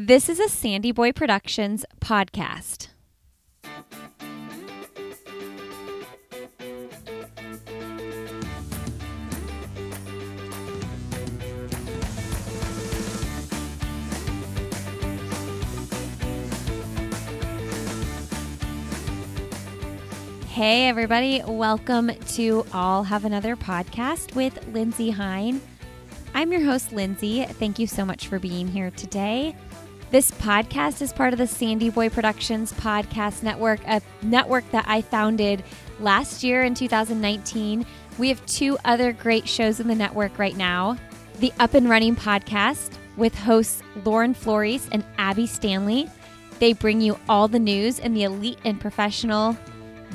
This is a Sandy Boy Productions podcast. Hey, everybody. Welcome to I'll Have Another podcast with Lindsey Hein. I'm your host, Lindsey. Thank you so much for being here today. This podcast is part of the Sandy Boy Productions Podcast Network, a network that I founded last year in 2019. We have two other great shows in the network right now the Up and Running podcast with hosts Lauren Flores and Abby Stanley. They bring you all the news in the elite and professional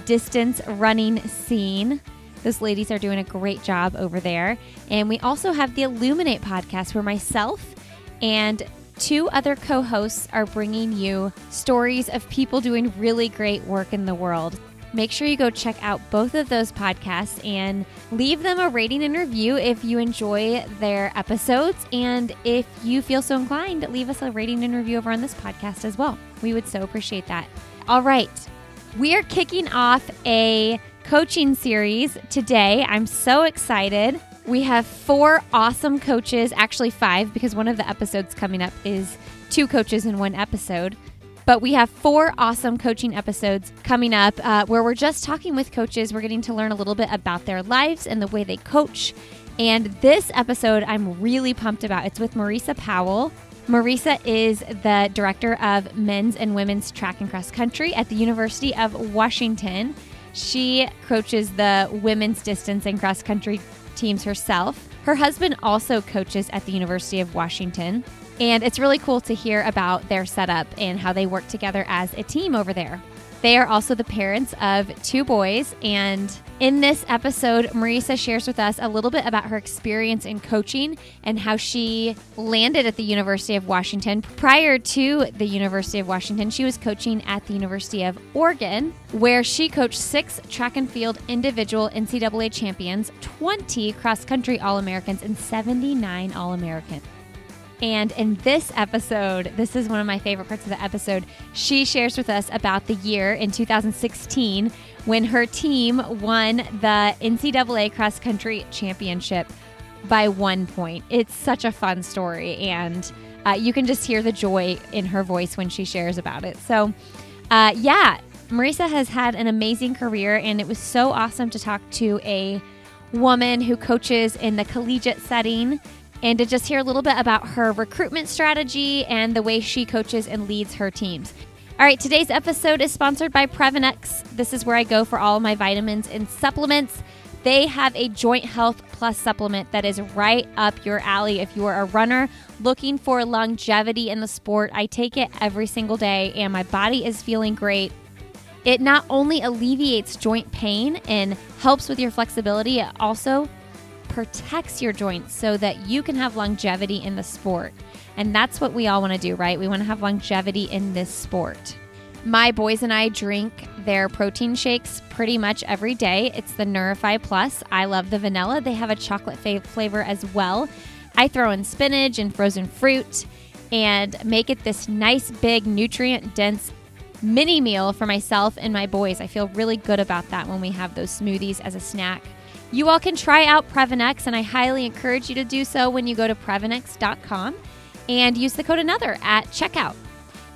distance running scene. Those ladies are doing a great job over there. And we also have the Illuminate podcast where myself and two other co hosts are bringing you stories of people doing really great work in the world. Make sure you go check out both of those podcasts and leave them a rating and review if you enjoy their episodes. And if you feel so inclined, leave us a rating and review over on this podcast as well. We would so appreciate that. All right, we are kicking off a coaching series today. I'm so excited. We have four awesome coaches, actually, five, because one of the episodes coming up is two coaches in one episode. But we have four awesome coaching episodes coming up uh, where we're just talking with coaches. We're getting to learn a little bit about their lives and the way they coach. And this episode, I'm really pumped about. It's with Maurica Powell. Maurica is the director of men's and women's track and cross country at the University of Washington. She coaches the women's distance and cross country teams herself. Her husband also coaches at the University of Washington. And it's really cool to hear about their setup and how they work together as a team over there. They are also the parents of two boys. And in this episode, Maurica shares with us a little bit about her experience in coaching and how she landed at the University of Washington. Prior to the University of Washington, she was coaching at the University of Oregon, where she coached six track and field individual NCAA champions, 20 cross country All Americans, and 79 All Americans. And in this episode, this is one of my favorite parts of the episode. She shares with us about the year in 2016 when her team won the NCAA cross country championship by one point. It's such a fun story, and uh, you can just hear the joy in her voice when she shares about it. So, uh, yeah, Maurica has had an amazing career, and it was so awesome to talk to a woman who coaches in the collegiate setting and to just hear a little bit about her recruitment strategy and the way she coaches and leads her teams. All right, today's episode is sponsored by Previnex. This is where I go for all my vitamins and supplements. They have a joint health plus supplement that is right up your alley. If you are a runner looking for longevity in the sport, I take it every single day and my body is feeling great. It not only alleviates joint pain and helps with your flexibility, it also protects your joints so that you can have longevity in the sport. And that's what we all want to do, right? We want to have longevity in this sport. My boys and I drink their protein shakes pretty much every day. It's the Nourify Plus. I love the vanilla. They have a chocolate flavor as well. I throw in spinach and frozen fruit and make it this nice, big, nutrient dense mini meal for myself and my boys. I feel really good about that when we have those smoothies as a snack. You all can try out Previnex, and I highly encourage you to do so when you go to Previnex.com and use the code ANOTHER at checkout.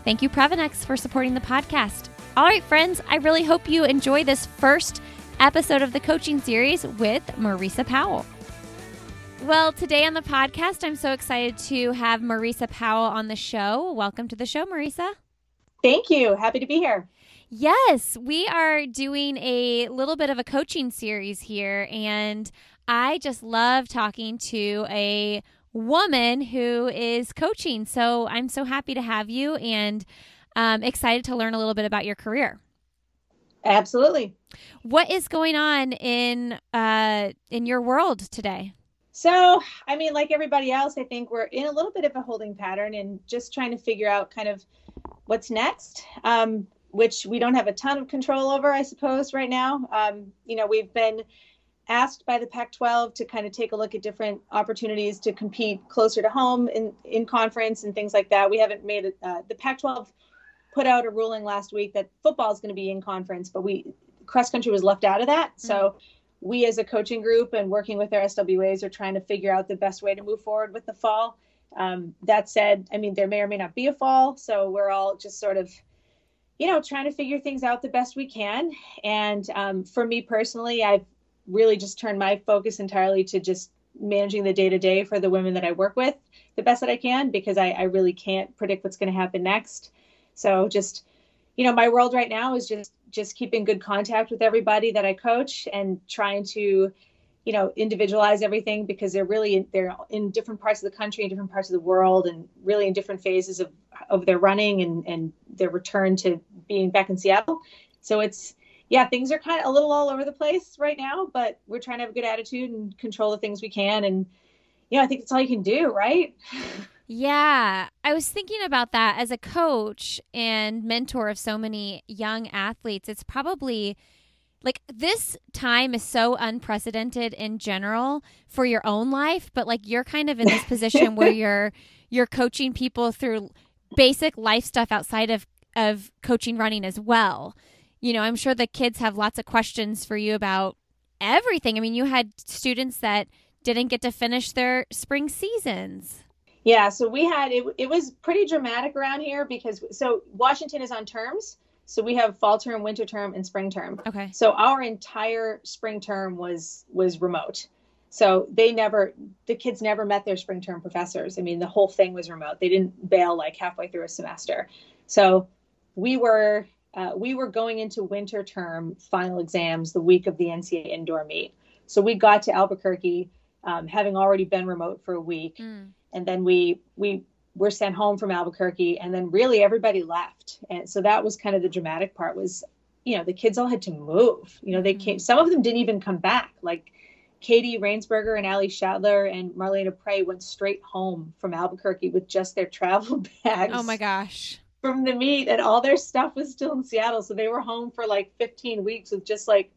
Thank you, Previnex, for supporting the podcast. All right, friends, I really hope you enjoy this first episode of the coaching series with Maurica Powell. Well, today on the podcast, I'm so excited to have Maurica Powell on the show. Welcome to the show, Maurica. Thank you. Happy to be here. Yes, we are doing a little bit of a coaching series here, and I just love talking to a woman who is coaching. So I'm so happy to have you and um, excited to learn a little bit about your career. Absolutely. What is going on in uh, in your world today? So, I mean, like everybody else, I think we're in a little bit of a holding pattern and just trying to figure out kind of what's next. Um, which we don't have a ton of control over, I suppose, right now. Um, you know, we've been asked by the Pac 12 to kind of take a look at different opportunities to compete closer to home in, in conference and things like that. We haven't made it, uh, the Pac 12 put out a ruling last week that football is going to be in conference, but we, cross country was left out of that. Mm-hmm. So we as a coaching group and working with our SWAs are trying to figure out the best way to move forward with the fall. Um, that said, I mean, there may or may not be a fall. So we're all just sort of, you know, trying to figure things out the best we can. And um, for me personally, I've really just turned my focus entirely to just managing the day to day for the women that I work with the best that I can because I, I really can't predict what's going to happen next. So just, you know, my world right now is just just keeping good contact with everybody that I coach and trying to, you know, individualize everything because they're really they're in different parts of the country and different parts of the world and really in different phases of of their running and and their return to being back in Seattle. So it's yeah, things are kind of a little all over the place right now, but we're trying to have a good attitude and control the things we can. And, yeah, I think that's all you can do, right? Yeah, I was thinking about that as a coach and mentor of so many young athletes. It's probably like this time is so unprecedented in general for your own life, but like you're kind of in this position where you're you're coaching people through basic life stuff outside of of coaching running as well you know, I'm sure the kids have lots of questions for you about everything. I mean, you had students that didn't get to finish their spring seasons. Yeah, so we had it, it was pretty dramatic around here because so Washington is on terms. So we have fall term, winter term, and spring term. Okay. So our entire spring term was was remote. So they never the kids never met their spring term professors. I mean, the whole thing was remote. They didn't bail like halfway through a semester. So we were uh, we were going into winter term final exams the week of the NCAA indoor meet. So we got to Albuquerque, um, having already been remote for a week, mm. and then we we were sent home from Albuquerque, and then really everybody left. And so that was kind of the dramatic part. Was you know the kids all had to move. You know they mm. came. Some of them didn't even come back. Like Katie Rainsberger and Ali Schadler and Marlena Prey went straight home from Albuquerque with just their travel bags. Oh my gosh from the meet and all their stuff was still in Seattle. So they were home for like 15 weeks with just like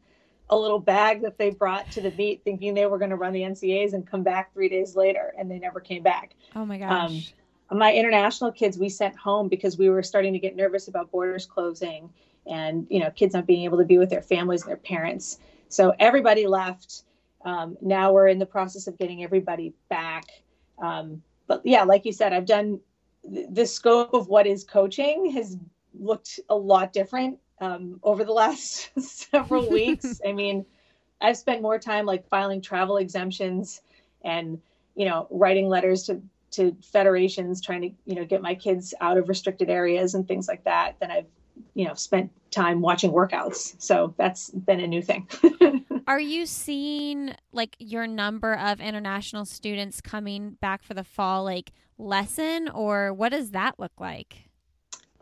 a little bag that they brought to the meet thinking they were going to run the NCAAs and come back three days later. And they never came back. Oh my gosh. Um, my international kids we sent home because we were starting to get nervous about borders closing and, you know, kids not being able to be with their families and their parents. So everybody left. Um, now we're in the process of getting everybody back. Um, but yeah, like you said, I've done the scope of what is coaching has looked a lot different um, over the last several weeks. I mean, I've spent more time like filing travel exemptions and you know writing letters to to federations trying to you know get my kids out of restricted areas and things like that than I've you know spent time watching workouts. So that's been a new thing. Are you seeing like your number of international students coming back for the fall like lessen or what does that look like?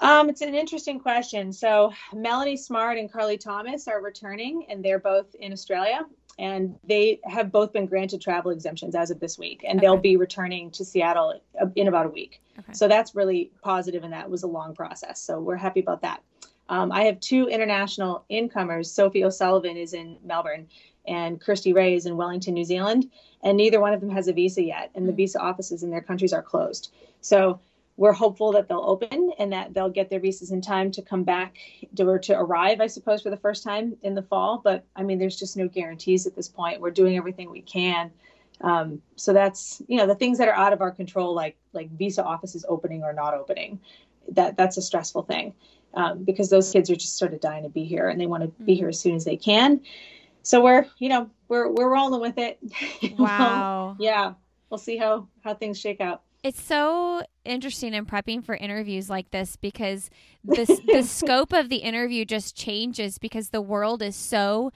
Um, it's an interesting question. So Melanie Smart and Carley Thomas are returning, and they're both in Australia, and they have both been granted travel exemptions as of this week, and okay. they'll be returning to Seattle in about a week. Okay. So that's really positive, and that was a long process. So we're happy about that. Um, I have two international incomers. Sophie O'Sullivan is in Melbourne, and Kirsty Ray is in Wellington, New Zealand, and neither one of them has a visa yet, and the mm. visa offices in their countries are closed. So we're hopeful that they'll open and that they'll get their visas in time to come back to, or to arrive, I suppose, for the first time in the fall. But I mean, there's just no guarantees at this point. We're doing everything we can. Um, so that's you know the things that are out of our control, like like visa offices opening or not opening. That that's a stressful thing um, because those kids are just sort of dying to be here and they want to be mm. here as soon as they can so we're you know we're we're rolling with it wow yeah we'll see how how things shake out it's so interesting in prepping for interviews like this because the the scope of the interview just changes because the world is so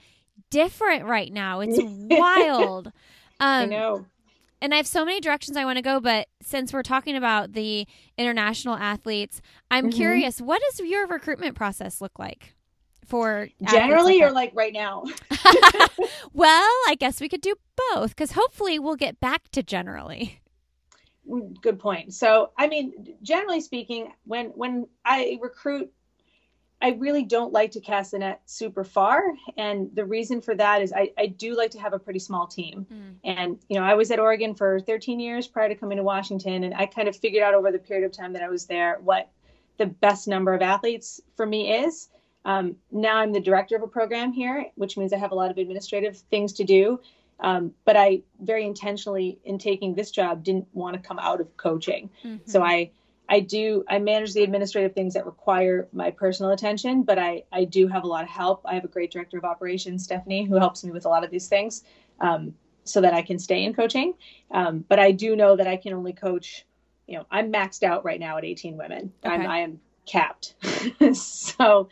different right now. It's wild. Um, I know. And I have so many directions I want to go, but since we're talking about the international athletes, I'm mm-hmm. curious, what does your recruitment process look like? For generally or like right now? well, I guess we could do both because hopefully we'll get back to generally. Mm, good point. So, I mean, generally speaking, when when I recruit, I really don't like to cast the net super far. And the reason for that is I, I do like to have a pretty small team. Mm. And, you know, I was at Oregon for 13 years prior to coming to Washington. And I kind of figured out over the period of time that I was there what the best number of athletes for me is. Um, now I'm the director of a program here, which means I have a lot of administrative things to do. Um, but I very intentionally, in taking this job, didn't want to come out of coaching. Mm-hmm. So I, I do I manage the administrative things that require my personal attention, but I I do have a lot of help. I have a great director of operations, Stephanie, who helps me with a lot of these things, um, so that I can stay in coaching. Um, but I do know that I can only coach. You know, I'm maxed out right now at 18 women. Okay. I'm I am capped. so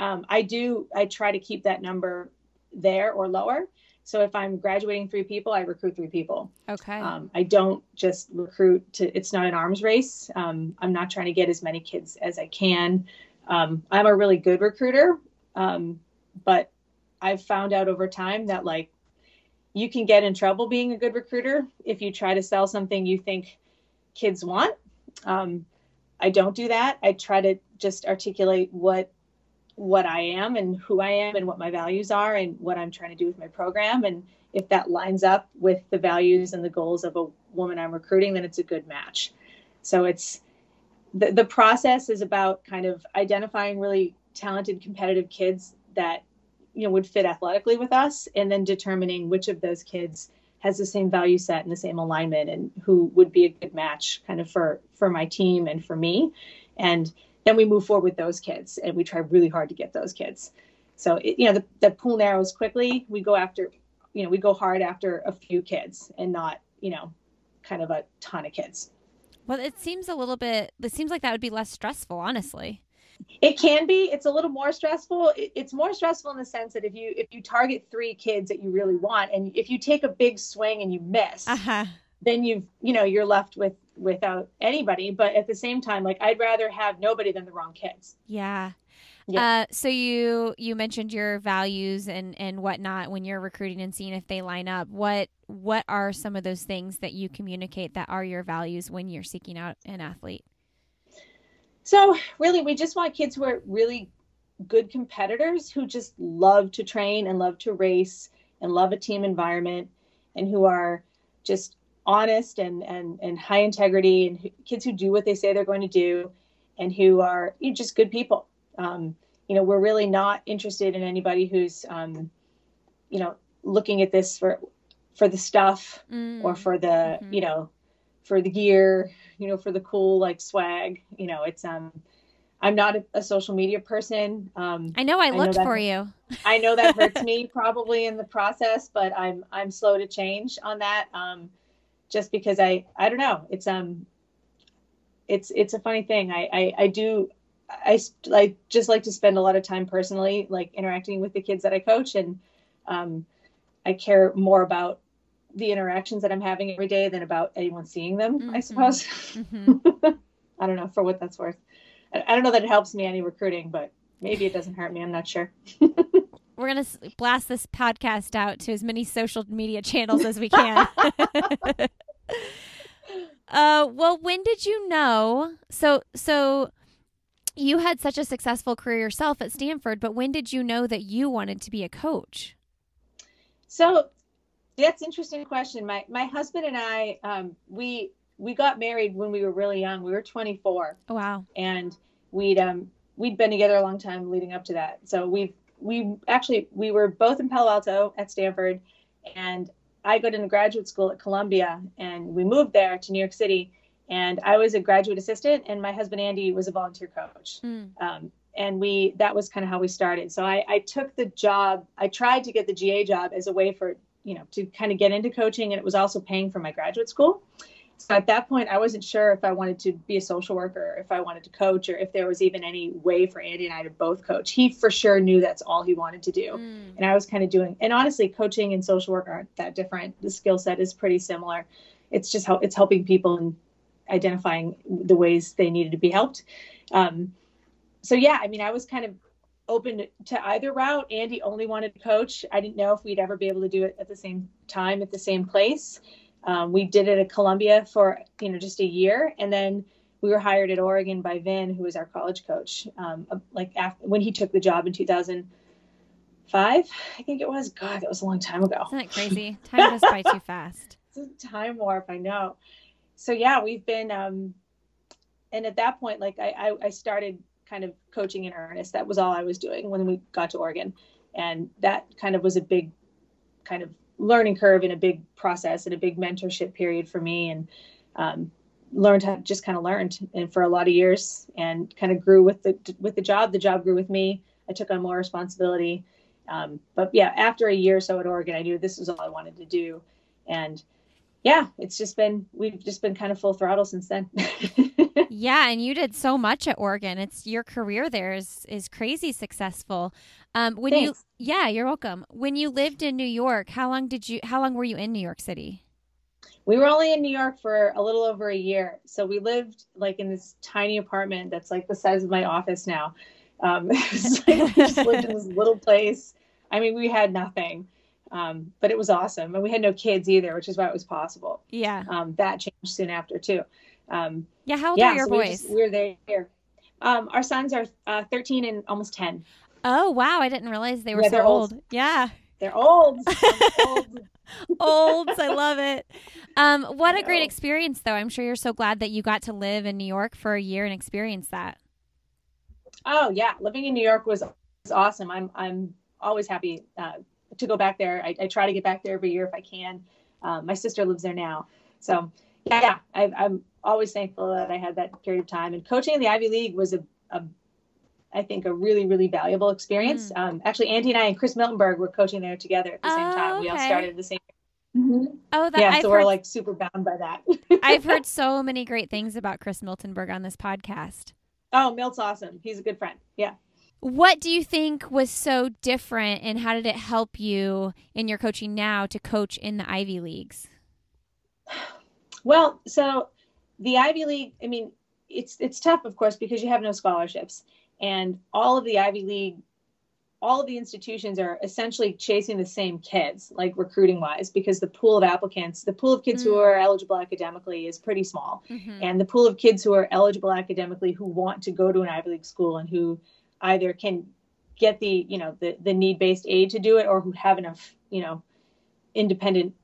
um, I do I try to keep that number there or lower. So if I'm graduating three people, I recruit three people. Okay. Um, I don't just recruit to, it's not an arms race. Um, I'm not trying to get as many kids as I can. Um, I'm a really good recruiter, um, but I've found out over time that like you can get in trouble being a good recruiter if you try to sell something you think kids want. Um, I don't do that. I try to just articulate what what I am and who I am and what my values are and what I'm trying to do with my program. And if that lines up with the values and the goals of a woman I'm recruiting, then it's a good match. So it's the, the process is about kind of identifying really talented, competitive kids that you know would fit athletically with us and then determining which of those kids has the same value set and the same alignment and who would be a good match kind of for for my team and for me and then we move forward with those kids and we try really hard to get those kids. So, it, you know, the, the pool narrows quickly. We go after, you know, we go hard after a few kids and not, you know, kind of a ton of kids. Well, it seems a little bit, it seems like that would be less stressful, honestly. It can be. It's a little more stressful. It, it's more stressful in the sense that if you if you target three kids that you really want, and if you take a big swing and you miss, uh-huh. then you've you know you're left with without anybody but at the same time like i'd rather have nobody than the wrong kids yeah yeah. Uh, so you you mentioned your values and and whatnot when you're recruiting and seeing if they line up. What what are some of those things that you communicate that are your values when you're seeking out an athlete? So really, we just want kids who are really good competitors who just love to train and love to race and love a team environment and who are just honest and and and high integrity and kids who do what they say they're going to do and who are you know, just good people. Um, you know we're really not interested in anybody who's um, you know looking at this for for the stuff mm. or for the mm-hmm. you know for the gear you know for the cool like swag. You know it's um i'm not a, a social media person. Um i know i looked I know for you. I know that hurts me probably in the process but i'm i'm slow to change on that. Um just because I I don't know. It's um it's it's a funny thing. I I, I do I I just like to spend a lot of time personally like interacting with the kids that I coach and um I care more about the interactions that I'm having every day than about anyone seeing them, mm-hmm. I suppose. Mm-hmm. I don't know for what that's worth. I, I don't know that it helps me any recruiting, but maybe it doesn't hurt me. I'm not sure. we're gonna blast this podcast out to as many social media channels as we can. uh, well, when did you know? So, so you had such a successful career yourself at Stanford, but when did you know that you wanted to be a coach? So that's interesting question. My my husband and I, um, we we got married when we were really young. We were 24. Oh, wow. And we'd um we'd been together a long time leading up to that. So we've we actually we were both in Palo Alto at Stanford, and I got into graduate school at Columbia, and we moved there to New York City. And I was a graduate assistant, and my husband Andy was a volunteer coach. Mm. Um, and we that was kind of how we started. So I, I took the job. I tried to get the GA job as a way for you know to kind of get into coaching, and it was also paying for my graduate school. So at that point, I wasn't sure if I wanted to be a social worker, if I wanted to coach, or if there was even any way for Andy and I to both coach. He for sure knew that's all he wanted to do. Mm. And I was kind of doing, and honestly, coaching and social work aren't that different. The skill set is pretty similar. It's just how it's helping people and identifying the ways they needed to be helped. Um, so yeah, I mean, I was kind of open to either route. Andy only wanted to coach. I didn't know if we'd ever be able to do it at the same time at the same place. Um, we did it at Columbia for you know just a year, and then we were hired at Oregon by Vin, who was our college coach. Um, like after, when he took the job in 2005, I think it was. God, that was a long time ago. Isn't that crazy? Time goes by too fast. It's a time warp, I know. So yeah, we've been, um, and at that point, like I, I, I started kind of coaching in earnest. That was all I was doing when we got to Oregon, and that kind of was a big, kind of learning curve and a big process and a big mentorship period for me. And um, learned how just kind of learned and for a lot of years and kind of grew with the with the job. The job grew with me. I took on more responsibility. Um, but yeah after a year or so at oregon i knew this was all i wanted to do. And yeah it's just been we've just been kind of full throttle since then yeah and you did so much at oregon it's your career there is is crazy successful um when Thanks. you yeah you're welcome when you lived in new york how long did you how long were you in new york city we were only in New York for a little over a year. So we lived like in this tiny apartment that's like the size of my office now. Um, like we just lived in this little place. I mean, we had nothing, um, but it was awesome. And we had no kids either, which is why it was possible. Yeah. Um, that changed soon after, too. Um, yeah. How old yeah, are your so boys? We, are there. Um, our sons are uh, 13 and almost 10. Oh, wow. I didn't realize they were yeah, so old. old. Yeah. They're old. old. Olds. I love it. Um, what a great experience, though. I'm sure you're so glad that you got to live in New York for a year and experience that. Oh yeah, living in New York was, was awesome. I'm I'm always happy uh, to go back there. I, I, try to get back there every year if I can. Um, my sister lives there now, so yeah, yeah. I, I'm always thankful that I had that period of time. And coaching in the Ivy League was a, a I think a really really valuable experience. Mm. Um, actually, Andy and I and Chris Miltenberg were coaching there together at the same time. okay. We all started the same. Mm-hmm. Oh, that, yeah. I've so we're like super bound by that. I've heard so many great things about Chris Miltenberg on this podcast. Oh, Milt's awesome. He's a good friend. Yeah. What do you think was so different, and how did it help you in your coaching now to coach in the Ivy Leagues? Well, so the Ivy League, I mean, it's it's tough, of course, because you have no scholarships and all of the Ivy League, all of the institutions are essentially chasing the same kids, like recruiting wise, because the pool of applicants, the pool of kids mm-hmm. who mm. are eligible academically is pretty small. Mm-hmm. And the pool of kids who are eligible academically who want to go to an Ivy League school and who either can get the, you know, the, the need based aid to do it or who have enough, you know, independent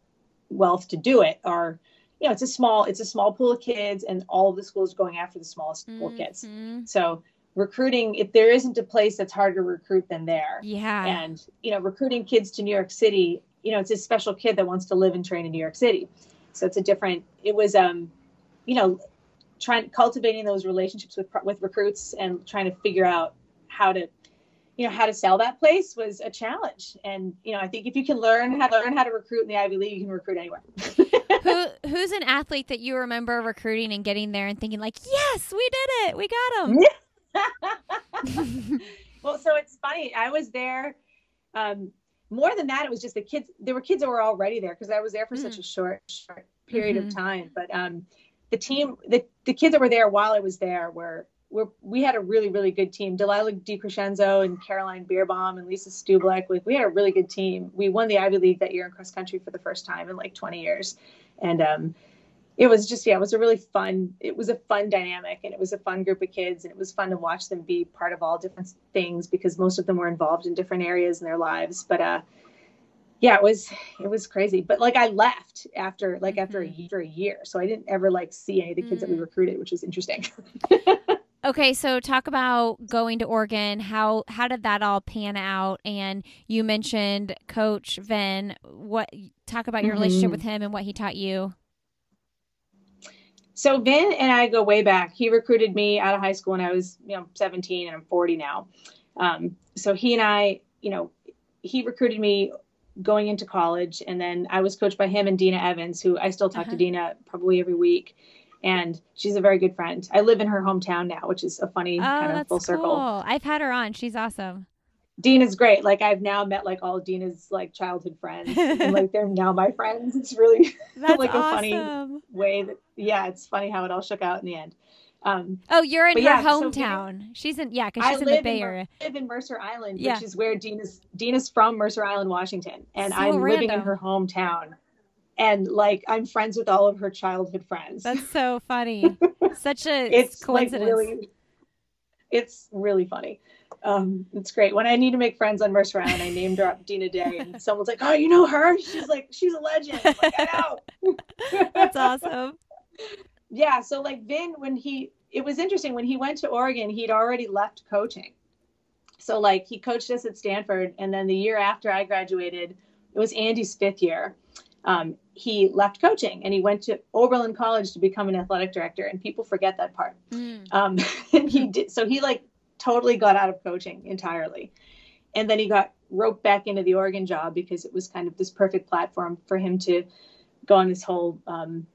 wealth to do it are you know it's a small it's a small pool of kids and all of the schools are going after the smallest mm-hmm. pool of kids. So recruiting if there isn't a place that's harder to recruit than there. Yeah. And you know recruiting kids to new york city you know it's a special kid that wants to live and train in new york city. So it's a different it was um you know trying cultivating those relationships with with recruits and trying to figure out how to you know how to sell that place was a challenge. And you know i think if you can learn how to learn how to recruit in the ivy league you can recruit anywhere Who who's an athlete that you remember recruiting and getting there and thinking like yes we did it we got him well, so it's funny. I was there. Um, more than that, it was just the kids. There were kids that were already there because I was there for mm. such a short, short period mm-hmm. of time. But um, the team, the, the kids that were there while I was there were were we had a really really good team. Delilah DiCrescenzo and Caroline Beerbaum and Lisa Stublik. We, we had a really good team. We won the Ivy League that year in cross country for the first time in like 20 years, and um, it was just yeah it was a really fun it was a fun dynamic and it was a fun group of kids and it was fun to watch them be part of all different things because most of them were involved in different areas in their lives but uh yeah it was it was crazy but like i left after like after a, mm-hmm. after a year so i didn't ever like see any of the kids mm. that we mm. recruited which was interesting okay so talk about going to oregon how how did that all pan out and you mentioned coach Vin what talk about your mm-hmm. relationship with him and what he taught you so Vin and I go way back. He recruited me out of high school when I was, you know, 17 and I'm 40 now. Um, so he and I, you know, he recruited me going into college and then I was coached by him and Dena Evans, who I still talk uh-huh. to Dena probably every week. And she's a very good friend. I live in her hometown now, which is a funny oh, kind of full cool. circle. I've had her on. She's awesome. Dena's great. Like I've now met like all Dena's like childhood friends, and like they're now my friends. It's really like a awesome. funny way that yeah, it's funny how it all shook out in the end. Um, oh, you're in her yeah, hometown. So she's in yeah, because she's in the Bay Area. I live in Mercer Island, yeah. which is where Dena's Dena's from Mercer Island, Washington, and so I'm random. living in her hometown. And like I'm friends with all of her childhood friends. That's so funny. Such a it's coincidence. Like really, it's really funny. Um, it's great. When I need to make friends on Mercer Island, I name drop Dena Day, and someone's like, "Oh, you know her? She's like, she's a legend." I'm like, I know. That's awesome. yeah. So like Vin, when he, it was interesting when he went to Oregon, he'd already left coaching. So like he coached us at Stanford, and then the year after I graduated, it was Andy's fifth year. Um, he left coaching and he went to Oberlin College to become an athletic director, and people forget that part. Mm. Um, and he did so he like totally got out of coaching entirely, and then he got roped back into the Oregon job because it was kind of this perfect platform for him to go on this whole. Um,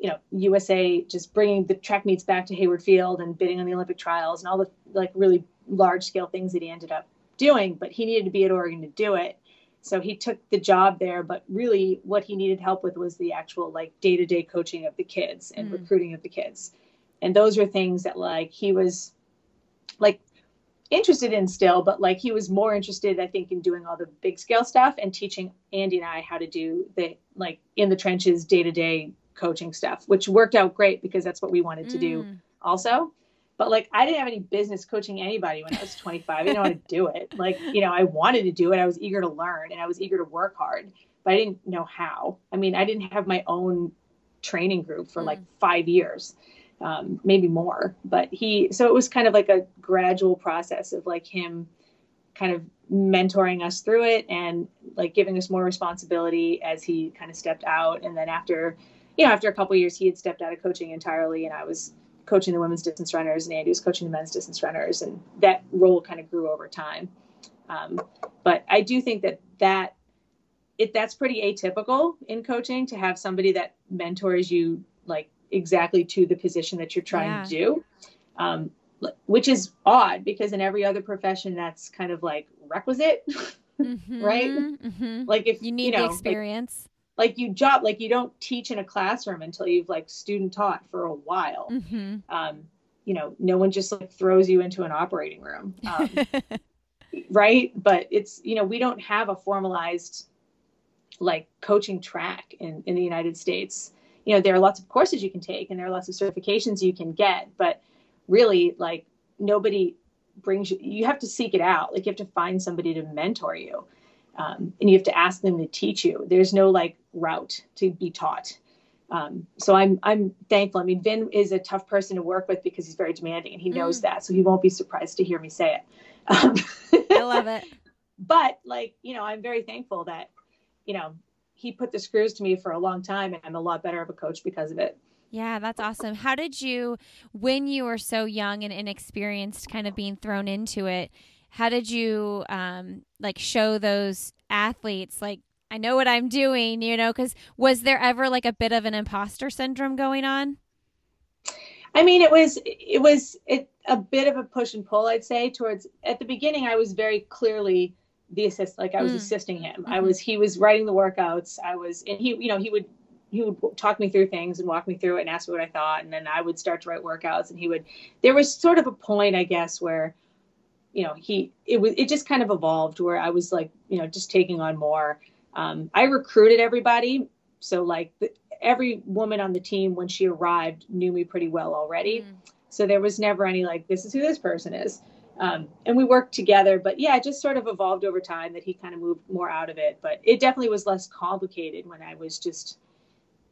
you know, USA just bringing the track meets back to Hayward Field and bidding on the Olympic trials and all the like really large scale things that he ended up doing. But he needed to be at Oregon to do it so he took the job there but really what he needed help with was the actual like day-to-day coaching of the kids and mm. recruiting of the kids and those are things that like he was like interested in still but like he was more interested i think in doing all the big scale stuff and teaching andy and i how to do the like in the trenches day-to-day coaching stuff which worked out great because that's what we wanted to mm. do also but like I didn't have any business coaching anybody when I was 25. I didn't know how to do it. Like, you know, I wanted to do it. I was eager to learn and I was eager to work hard, but I didn't know how. I mean, I didn't have my own training group for mm. like five years, um, maybe more. But he, so it was kind of like a gradual process of like him kind of mentoring us through it and like giving us more responsibility as he kind of stepped out. And then after, you know, after a couple years, he had stepped out of coaching entirely and I was coaching the women's distance runners and Andy was coaching the men's distance runners and that role kind of grew over time. Um, but I do think that that it that's pretty atypical in coaching to have somebody that mentors you like exactly to the position that you're trying yeah. to do. Um, which is odd because in every other profession that's kind of like requisite, mm-hmm, right? Mm-hmm. Like if you need you know, the experience like you job like you don't teach in a classroom until you've like student taught for a while. Mm-hmm. um, you know no one just like throws you into an operating room um, right? But it's you know we don't have a formalized like coaching track in in the united states. You know there are lots of courses you can take and there are lots of certifications you can get but really like nobody brings you you have to seek it out. Like you have to find somebody to mentor you um, and you have to ask them to teach you. There's no like route to be taught. Um, so I'm I'm thankful. I mean, Vin is a tough person to work with because he's very demanding, and he knows mm. that. So he won't be surprised to hear me say it. Um, I love it. But like you know, I'm very thankful that you know he put the screws to me for a long time, and I'm a lot better of a coach because of it. Yeah, that's awesome. How did you, when you were so young and inexperienced, kind of being thrown into it? How did you um, like show those athletes like I know what I'm doing, you know, because was there ever like a bit of an imposter syndrome going on? I mean, it was it was it, a bit of a push and pull, I'd say. Towards at the beginning, I was very clearly the assist, like I was mm. assisting him. Mm-hmm. I was he was writing the workouts. I was and he, you know, he would he would talk me through things and walk me through it and ask me what I thought, and then I would start to write workouts, and he would. There was sort of a point, I guess, where you know he it was it just kind of evolved where i was like you know just taking on more. Um, i recruited everybody. So like the, every woman on the team when she arrived knew me pretty well already. Mm. so there was never any like this is who this person is. Um, and we worked together. But yeah it just sort of evolved over time that he kind of moved more out of it. But it definitely was less complicated when i was just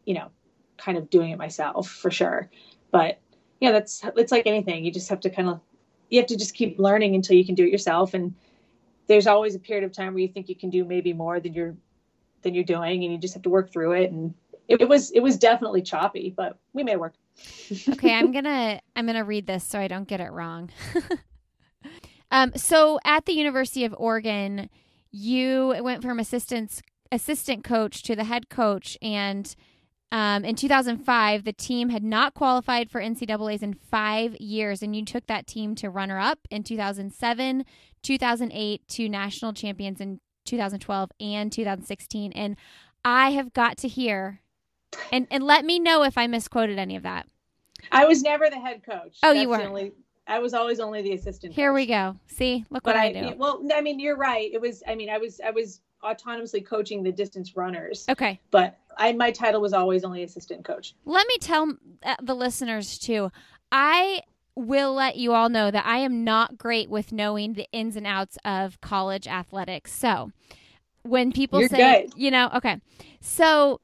you know kind of doing it myself for sure. But yeah that's it's like anything. You just have to kind of you have to just keep learning until you can do it yourself. And there's always a period of time where you think you can do maybe more than you're than you're doing and you just have to work through it. And it, it was it was definitely choppy but we made it work. Okay i'm gonna i'm gonna read this so i don't get it wrong. Um so at the university of oregon you went from assistant assistant coach to the head coach and um, in 2005, the team had not qualified for NCAA's in five years, and you took that team to runner up in 2007, 2008, to national champions in 2012 and 2016. And I have got to hear, and, and let me know if I misquoted any of that. I was never the head coach. Oh, That's you were. Only, I was always only the assistant. Here coach. we go. See, look but what I, I, do. Well, I mean, you're right. It was. I mean, I was. I was autonomously coaching the distance runners. Okay. But I my title was always only assistant coach. Let me tell uh, the listeners too. I will let you all know that I am not great with knowing the ins and outs of college athletics. So, when people You're say, good. you know, okay. So,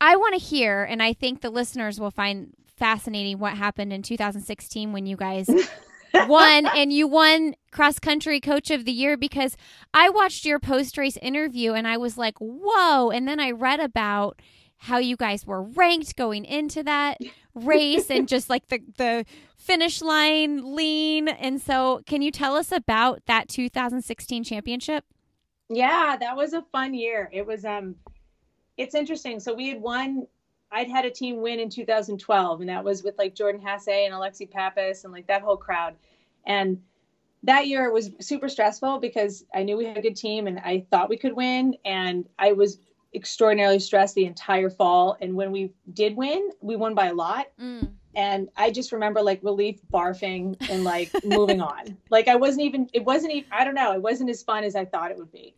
I want to hear and I think the listeners will find fascinating what happened in 2016 when you guys won and you won cross country coach of the year because I watched your post race interview and I was like, whoa. And then I read about how you guys were ranked going into that race and just like the, the finish line lean. And so, can you tell us about that 2016 championship? Yeah, that was a fun year. It was um it's interesting. So we had won I'd had a team win in 2012 and that was with like Jordan Hasay and Alexi Pappas and like that whole crowd. And that year it was super stressful because I knew we had a good team and I thought we could win and I was extraordinarily stressed the entire fall and when we did win, we won by a lot. Mm. and I just remember like relief barfing and like moving on. Like I wasn't even it wasn't even I don't know, it wasn't as fun as I thought it would be.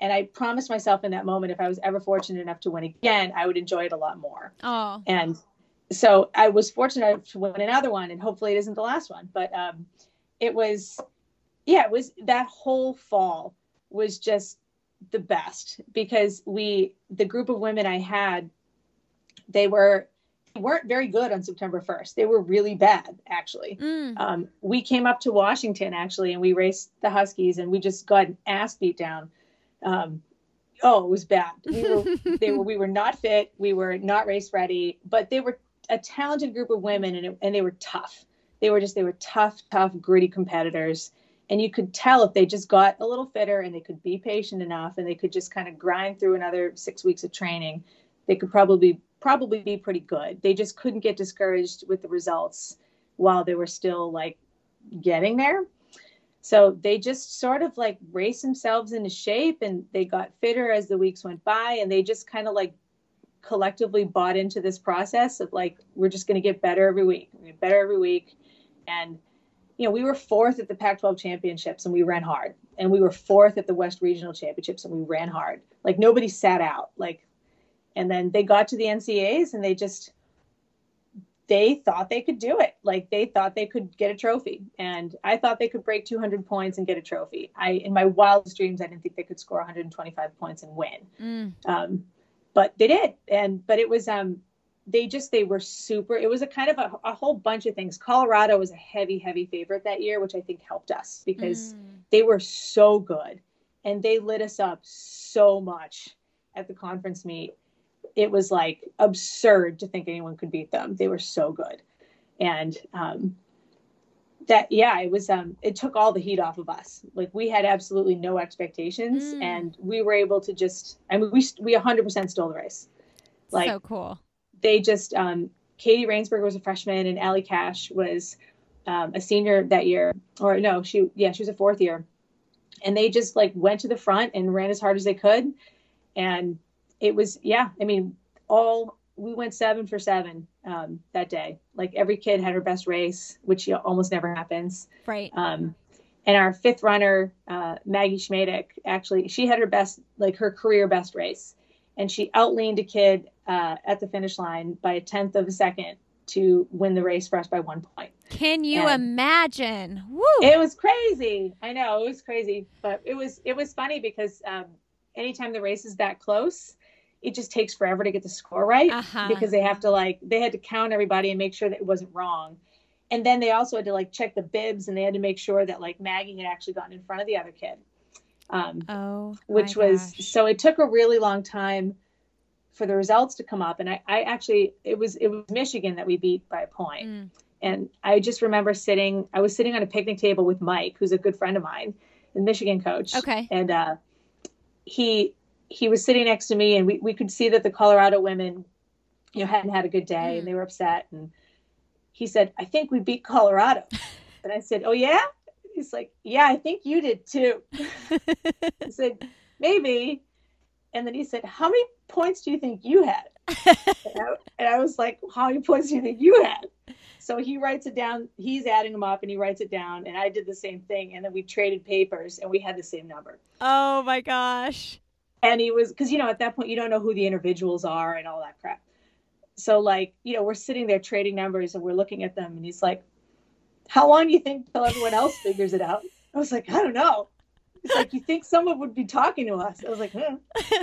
And I promised myself in that moment if I was ever fortunate enough to win again, I would enjoy it a lot more. Oh, And so I was fortunate enough to win another one and hopefully it isn't the last one, but um it was yeah, it was that whole fall was just the best because we the group of women I had they were weren't very good on September 1st. They were really bad, actually. mm. Um, we came up to Washington actually, and we raced the Huskies, and we just got an ass beat down. Um, oh, it was bad. We were they were we were not fit. We were not race ready, but they were a talented group of women, and it, and they were tough. They were just they were tough, tough, gritty competitors. And you could tell if they just got a little fitter and they could be patient enough and they could just kind of grind through another six weeks of training, they could probably probably be pretty good. They just couldn't get discouraged with the results while they were still like getting there. So they just sort of like raced themselves into shape and they got fitter as the weeks went by and they just kind of like collectively bought into this process of like we're just going to get better every week. Better every week and you know, we were fourth at the Pac-12 championships and we ran hard. And we were fourth at the West Regional championships and we ran hard. Like nobody sat out. Like and then they got to the NCAAs and they just they thought they could do it. Like they thought they could get a trophy. And I thought they could break 200 points and get a trophy. I in my wildest dreams I didn't think they could score 125 points and win. Mm. Um, but they did. And but it was um they just they were super it was a kind of a, a whole bunch of things colorado was a heavy heavy favorite that year which i think helped us because Mm. they were so good and they lit us up so much at the conference meet it was like absurd to think anyone could beat them. They were so good. And um that yeah it was um it took all the heat off of us. Like we had absolutely no expectations Mm. and we were able to just i mean we we 100% stole the race. Like so cool. they just um, Katie Rainsberg was a freshman and Allie Cash was um, a senior that year, or no, she yeah she was a fourth year, and they just like went to the front and ran as hard as they could, and it was yeah I mean all we went seven for seven um, that day like every kid had her best race which almost never happens Right. um, and our fifth runner, uh, Maggie Schmaedick, actually, she had her best, like her career best race. And she outleaned a kid uh, at the finish line by a tenth of a second to win the race for us by one point. Can you and- imagine? Woo. It was crazy. I know it was crazy, but it was it was funny because um, anytime the race is that close, it just takes forever to get the score right Uh-huh. because they have to like they had to count everybody and make sure that it wasn't wrong. And then they also had to like check the bibs and they had to make sure that like Maggie had actually gotten in front of the other kid. Um, oh, which was gosh. so it took a really long time for the results to come up and I, I actually it was it was Michigan that we beat by a point Mm. and I just remember sitting I was sitting on a picnic table with Mike who's a good friend of mine the Michigan coach Okay. and uh he he was sitting next to me and we, we could see that the Colorado women you know hadn't had a good day and they were upset and he said I think we beat Colorado and I said oh yeah he's like yeah I think you did too I said, maybe. And then he said, how many points do you think you had? and, I, and I was like, how many points do you think you had? So he writes it down. He's adding them up and he writes it down. And I did the same thing. And then we traded papers and we had the same number. oh my gosh. And he was because you know at that point you don't know who the individuals are and all that crap. So like you know we're sitting there trading numbers and we're looking at them and he's like how long do you think till everyone else figures it out? I was like i don't know. It's like you think someone would be talking to us? I was like hmm.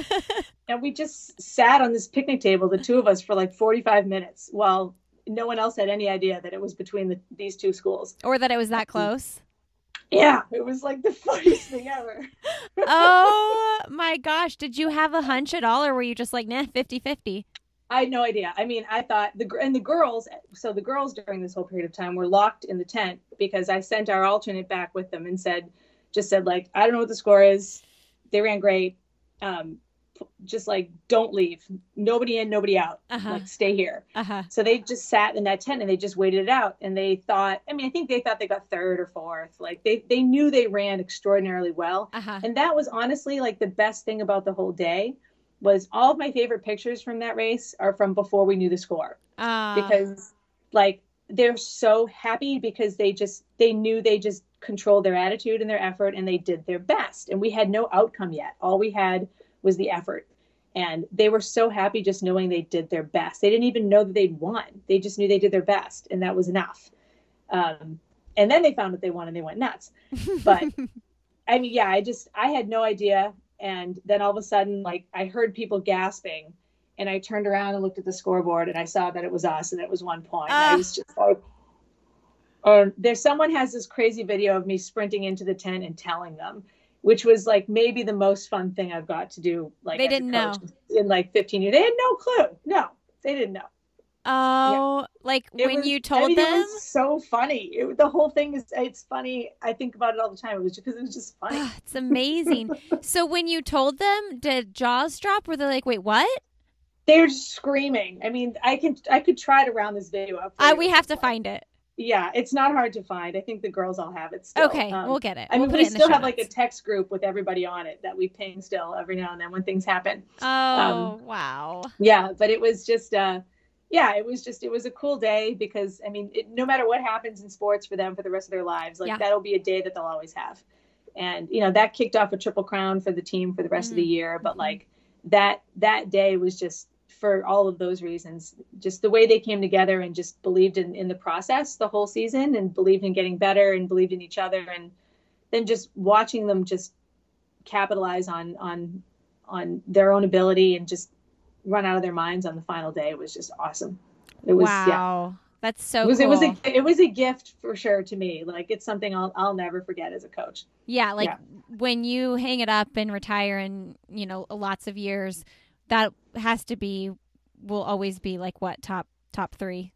and we just sat on this picnic table the two of us for like 45 minutes while no one else had any idea that it was between the, these two schools. Or that it was that close yeah, it was like the funniest thing ever. oh my gosh. Did you have a hunch at all or were you just like, nah, 50 50? I had no idea. I mean, I thought the and the girls. So the girls during this whole period of time were locked in the tent because I sent our alternate back with them and said, just said like, I don't know what the score is. They ran great. Um, just like don't leave. Nobody in nobody out. Uh-huh. like stay here. Uh-huh. so they just sat in that tent and they just waited it out. And they thought i mean i think they thought they got third or fourth. Like they they knew they ran extraordinarily well. Uh-huh. and that was honestly like the best thing about the whole day was all of my favorite pictures from that race are from before we knew the score. Uh. because like they're so happy because they just they knew they just controlled their attitude and their effort and they did their best. And we had no outcome yet. All we had was the effort. And they were so happy just knowing they did their best. They didn't even know that they'd won. They just knew they did their best, and that was enough. Um, and then they found that they won, and they went nuts. But I mean, yeah, I just I had no idea. And then all of a sudden, like I heard people gasping, and I turned around and looked at the scoreboard, and I saw that it was us, and it was one point. Uh. I ah. was just like, or there's someone has this crazy video of me sprinting into the tent and telling them which was like maybe the most fun thing I've got to do. Like they didn't know in like 15 years. They had no clue. No, they didn't know. Oh, yeah. like it when was, you told I mean, them? It was so funny. It, the whole thing is, it's funny. I think about it all the time. It was because it was just funny. it's amazing. so when you told them, did jaws drop? Were they like, wait, what? They're screaming. I mean, I can, I could try to round this video up. Uh, we have to find it. Yeah, it's not hard to find. I think the girls all have it still. Okay, um, we'll get it. I we'll mean, we still have like a text group with everybody on it that we ping still every now and then when things happen. Oh, um, wow. Yeah, but it was just uh yeah, it was just it was a cool day because I mean, it, no matter what happens in sports for them for the rest of their lives, like yeah. that'll be a day that they'll always have. And you know, that kicked off a triple crown for the team for the rest mm-hmm. of the mm-hmm. year, but mm-hmm. like that that day was just for all of those reasons. Just the way they came together and just believed in, in the process the whole season and believed in getting better and believed in each other and then just watching them just capitalize on on on their own ability and just run out of their minds on the final day was just awesome. It was wow. Yeah. That's so it was, cool. it was a it was a gift for sure to me. Like it's something I'll I'll never forget as a coach. Yeah, like yeah. when you hang it up and retire in, you know, lots of years, that has to be will always be like what top top three?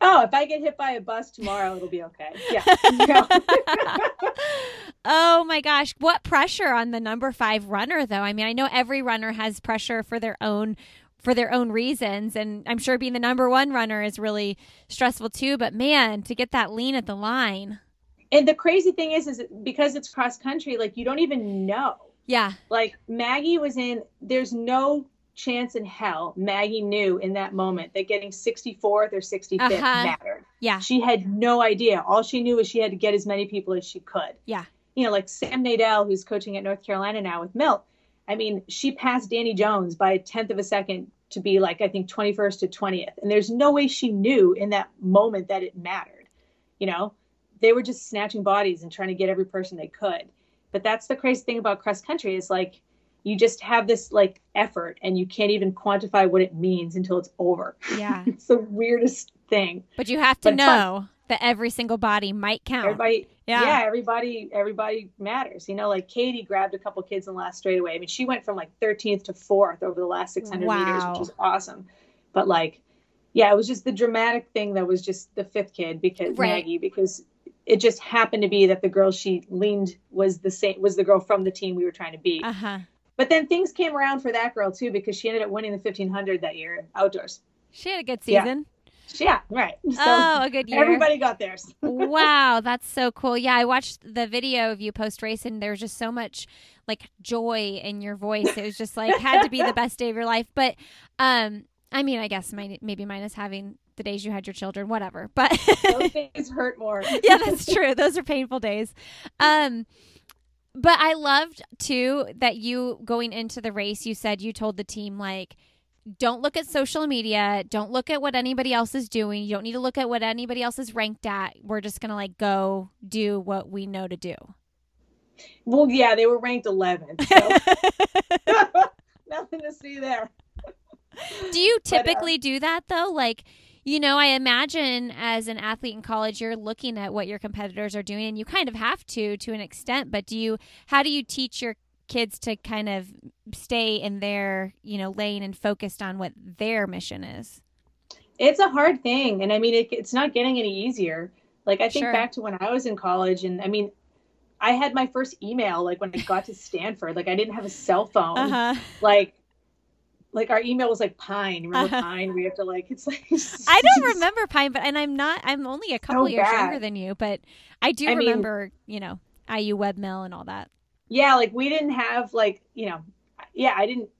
Oh if i get hit by a bus tomorrow it'll be okay. Yeah. Oh my gosh. What pressure on the number five runner though? I mean i know every runner has pressure for their own for their own reasons and i'm sure being the number one runner is really stressful too but man to get that lean at the line. And the crazy thing is is because it's cross country like you don't even know. Yeah. Like maggie was in there's no chance in hell Maggie knew in that moment that getting 64th or 65th uh-huh. mattered. Yeah. She had no idea. All she knew was she had to get as many people as she could. Yeah. You know, like Sam Nadell, who's coaching at North Carolina now with Milt. I mean, she passed Dani Jones by a tenth of a second to be like, I think, 21st to 20th. And there's no way she knew in that moment that it mattered. You know, they were just snatching bodies and trying to get every person they could. But that's the crazy thing about cross country is like, you just have this like effort and you can't even quantify what it means until it's over. Yeah. it's the weirdest thing. But you have to know that every single body might count. Everybody yeah. yeah, everybody everybody matters. You know, like Katie grabbed a couple kids in the last straightaway. I mean, she went from like 13th to 4th over the last 600 wow. meters, which was awesome. But like yeah, it was just the dramatic thing that was just the fifth kid because right. Maggie because it just happened to be that the girl she leaned was the same was the girl from the team we were trying to beat. Uh-huh. But then things came around for that girl too because she ended up winning the 1500 that year outdoors. She had a good season. Yeah, yeah right. So oh, a good year. Everybody got theirs. wow, that's so cool. Yeah, I watched the video of you post race and there was just so much like joy in your voice. It was just like had to be the best day of your life. But um I mean, I guess my, maybe minus having the days you had your children, whatever. But those days hurt more. yeah, that's true. Those are painful days. Um But I loved too that you going into the race, you said you told the team like don't look at social media, don't look at what anybody else is doing. You don't need to look at what anybody else is ranked at. We're just going to like go do what we know to do. Well, yeah, they were ranked 11th. So nothing to see there. Do you typically but, uh, do that though? Like you know, I imagine as an athlete in college, you're looking at what your competitors are doing, and you kind of have to to an extent. But do you? How do you teach your kids to kind of stay in their you know lane and focused on what their mission is? It's a hard thing, and I mean, it, it's not getting any easier. Like I think sure. back to when I was in college, and I mean, I had my first email like when I got to Stanford. Like I didn't have a cell phone. Uh-huh. Like like our email was like Pine. Remember uh-huh. Pine? We have to like it's like I don't remember Pine, but and I'm not I'm only a couple so years bad. younger than you, but I do I remember, mean, you know, IU webmail and all that. Yeah, like we didn't have like, you know, yeah, I didn't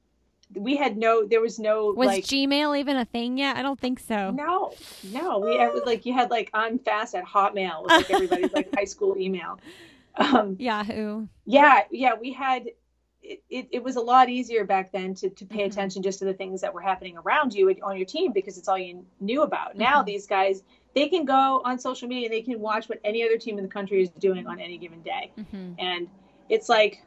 we had no there was no was like, gmail even a thing yet i don't think so no no we had like you had like i'm fast at hotmail was like everybody's like high school email um yahoo yeah yeah we had it, it, it, was a lot easier back then to, to pay mm-hmm. attention just to the things that were happening around you on your team because it's all you knew about. Mm-hmm. Now these guys, they can go on social media, and they can watch what any other team in the country is doing on any given day. Mm-hmm. And it's like,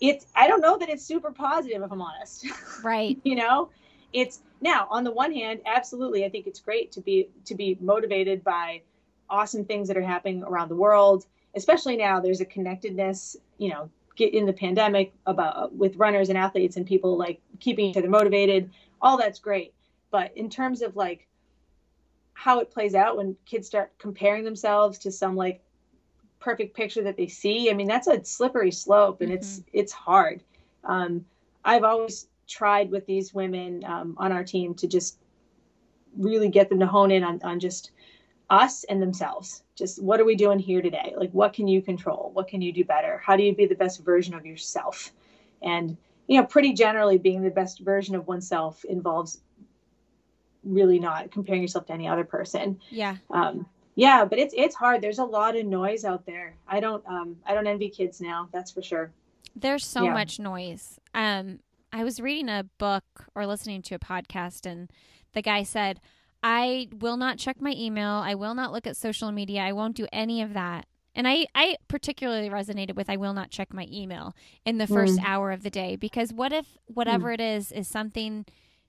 it's, I don't know that it's super positive if I'm honest. Right. you know, it's now on the one hand, absolutely. I think it's great to be, to be motivated by awesome things that are happening around the world, especially now there's a connectedness, you know, get in the pandemic about with runners and athletes and people like keeping each other motivated all that's great but in terms of like how it plays out when kids start comparing themselves to some like perfect picture that they see i mean that's a slippery slope and mm-hmm. it's it's hard um, i've always tried with these women um, on our team to just really get them to hone in on, on just us and themselves. Just what are we doing here today? Like, what can you control? What can you do better? How do you be the best version of yourself? And, you know, pretty generally, being the best version of oneself involves really not comparing yourself to any other person. Yeah. Um, yeah, but it's it's hard. There's a lot of noise out there. I don't um I don't envy kids now. That's for sure. There's so yeah. much noise. Um, I was reading a book or listening to a podcast, and the guy said I will not check my email. I will not look at social media. I won't do any of that. And I, I particularly resonated with I will not check my email in the first mm. hour of the day because what if whatever mm. it is is something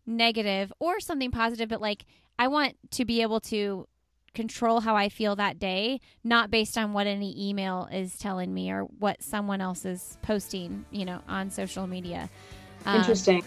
negative or something positive, but like I want to be able to control how I feel that day, not based on what any email is telling me or what someone else is posting, you know, on social media. Um, Interesting.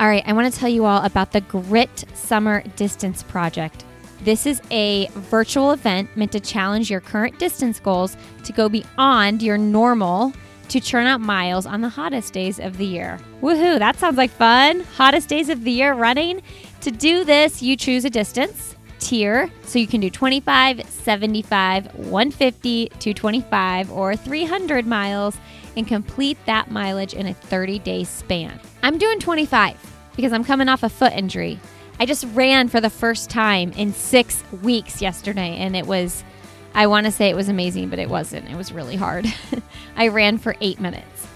All right, I want to tell you all about the Grit Summer Distance Project. This is a virtual event meant to challenge your current distance goals to go beyond your normal to churn out miles on the hottest days of the year. Woohoo, that sounds like fun! Hottest days of the year running. To do this, you choose a distance tier. So you can do 25, 75, 150, 225, or 300 miles and complete that mileage in a 30 day span. I'm doing 25 because I'm coming off a foot injury. I just ran for the first time in six weeks yesterday, and it was, I want to say it was amazing, but it wasn't. It was really hard. I ran for eight minutes.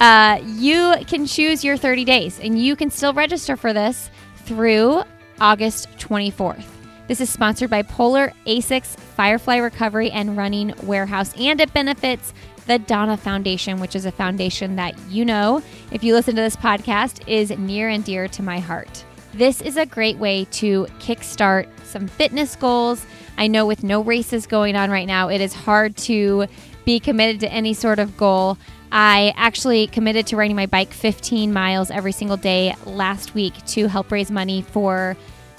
Uh, you can choose your 30 days, and you can still register for this through August 24th. This is sponsored by Polar Asics, Firefly Recovery, and Running Warehouse, and it benefits the Donna Foundation, which is a foundation that you know, if you listen to this podcast, is near and dear to my heart. This is a great way to kickstart some fitness goals. I know with no races going on right now, it is hard to be committed to any sort of goal. I actually committed to riding my bike 15 miles every single day last week to help raise money for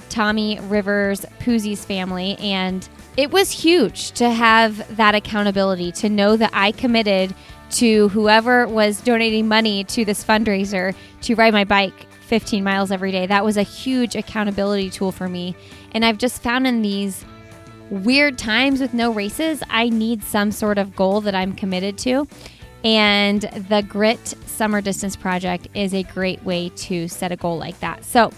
Tommy Rivers Puzey's family. And it was huge to have that accountability, to know that I committed to whoever was donating money to this fundraiser to ride my bike 15 miles every day. That was a huge accountability tool for me. And I've just found in these weird times with no races, I need some sort of goal that I'm committed to. And the Grit Summer Distance Project is a great way to set a goal like that. So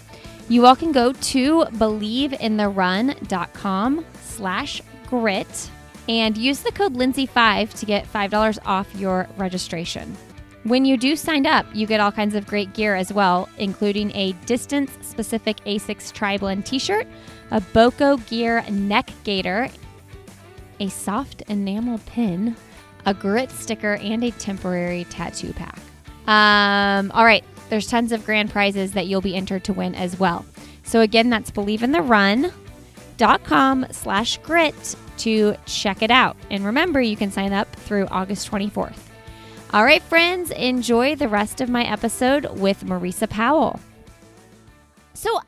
you all can go to believeintherun.com slash grit and use the code Lindsey5 to get $5 off your registration. When you do sign up, you get all kinds of great gear as well, including a distance specific ASICS Tri Blend t shirt, a BOCO Gear neck gaiter, a soft enamel pin, a grit sticker, and a temporary tattoo pack. Um, all right, there's tons of grand prizes that you'll be entered to win as well. So again, that's believeintherun.com slash grit to check it out. And remember, you can sign up through August 24th. All right, friends, enjoy the rest of my episode with Maurica Powell. So,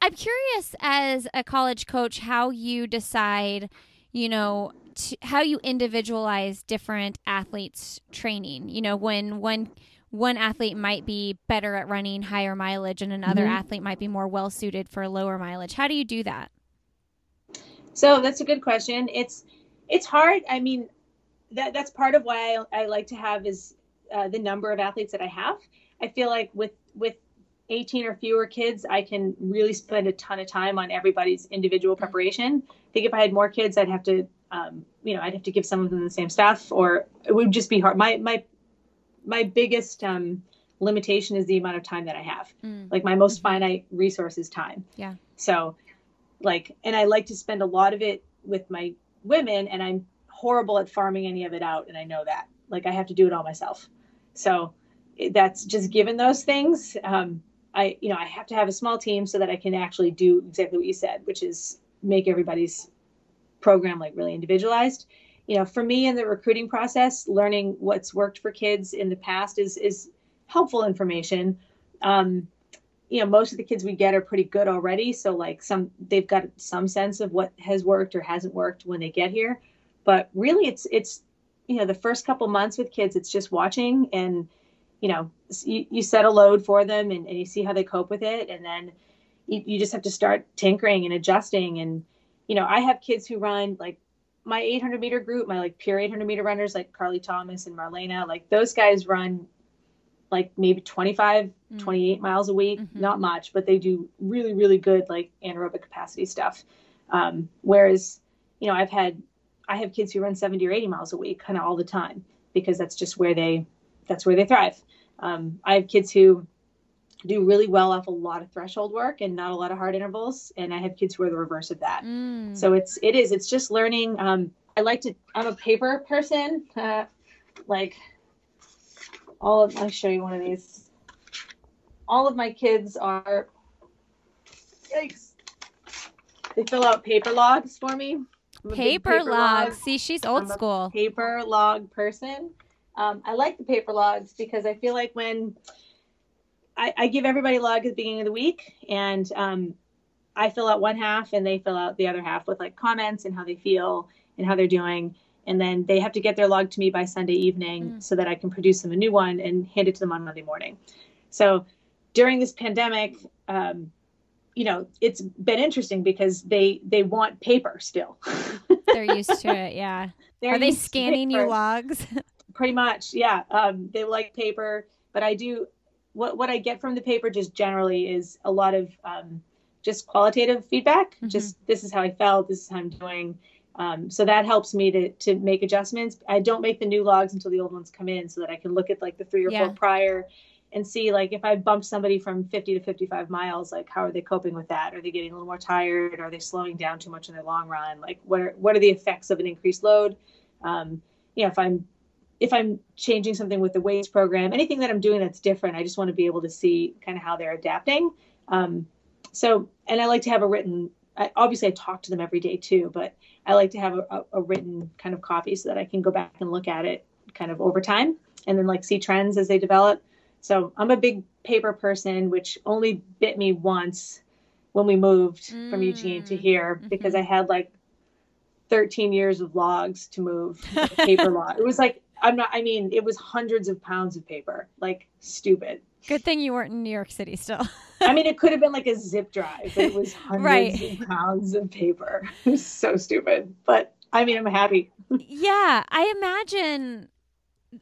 I'm curious as a college coach how you decide, you know, to, how you individualize different athletes' training. You know, when one one athlete might be better at running higher mileage and another mm-hmm. athlete might be more well suited for lower mileage. How do you do that? So that's a good question. It's it's hard. I mean, that that's part of why I, I like to have is uh, the number of athletes that I have. I feel like with with 18 or fewer kids, I can really spend a ton of time on everybody's individual preparation. I think if I had more kids, I'd have to, um, you know, I'd have to give some of them the same stuff, or it would just be hard. My my my biggest um, limitation is the amount of time that I have. Mm. Like my most mm-hmm. finite resource is time. Yeah. So, like, and I like to spend a lot of it with my women, and I'm horrible at farming any of it out, and I know that. Like I have to do it all myself. So that's just given those things. Um, I, you know, I have to have a small team so that I can actually do exactly what you said, which is make everybody's program like really individualized. You know, for me in the recruiting process, learning what's worked for kids in the past is is helpful information. Um, you know, most of the kids we get are pretty good already, so like some they've got some sense of what has worked or hasn't worked when they get here. But really, it's it's you know the first couple months with kids it's just watching and you know you, you set a load for them and, and you see how they cope with it and then you, you just have to start tinkering and adjusting and you know i have kids who run like my 800 meter group my like pure 800 meter runners like Carley Thomas and marlena like those guys run like maybe 25 mm-hmm. 28 miles a week mm-hmm. not much but they do really really good like anaerobic capacity stuff um, whereas you know i've had I have kids who run 70 or 80 miles a week kind of all the time because that's just where they that's where they thrive. Um, I have kids who do really well off a lot of threshold work and not a lot of hard intervals, and I have kids who are the reverse of that. Mm. So it's it is it's just learning. Um, I like to. I'm a paper person. Uh, like all of. I'll show you one of these. All of my kids are. Yikes! They fill out paper logs for me paper, paper log. log. See, she's old school. paper log person. Um, I like the paper logs because I feel like when I, I, give everybody a log at the beginning of the week, and um, I fill out one half, and they fill out the other half with like comments and how they feel and how they're doing, and then they have to get their log to me by Sunday evening mm. so that I can produce them a new one and hand it to them on Monday morning. So during this pandemic, um, you know it's been interesting because they they want paper still. They're used to it yeah. They're are they scanning your logs? Pretty much yeah. Um, they like paper but i do what what i get from the paper just generally is a lot of um, just qualitative feedback mm-hmm. just this is how i felt this is how i'm doing um, so that helps me to to make adjustments i don't make the new logs until the old ones come in so that i can look at like the three or yeah. four prior and see like if I bump somebody from 50 to 55 miles, like how are they coping with that? Are they getting a little more tired? Are they slowing down too much in their long run? Like what are what are the effects of an increased load? Um, you know, if I'm if I'm changing something with the weights program, anything that I'm doing that's different, I just want to be able to see kind of how they're adapting. Um, so, and I like to have a written. I, obviously, I talk to them every day too, but I like to have a, a, a written kind of copy so that I can go back and look at it kind of over time, and then like see trends as they develop. So I'm a big paper person, which only bit me once when we moved mm. from Eugene to here mm-hmm. because I had like 13 years of logs to move paper log. It was like I'm not. I mean, it was hundreds of pounds of paper, like stupid. Good thing you weren't in New York City still. I mean, it could have been like a zip drive, but it was hundreds right. of pounds of paper. It was so stupid, but I mean, I'm happy. yeah, I imagine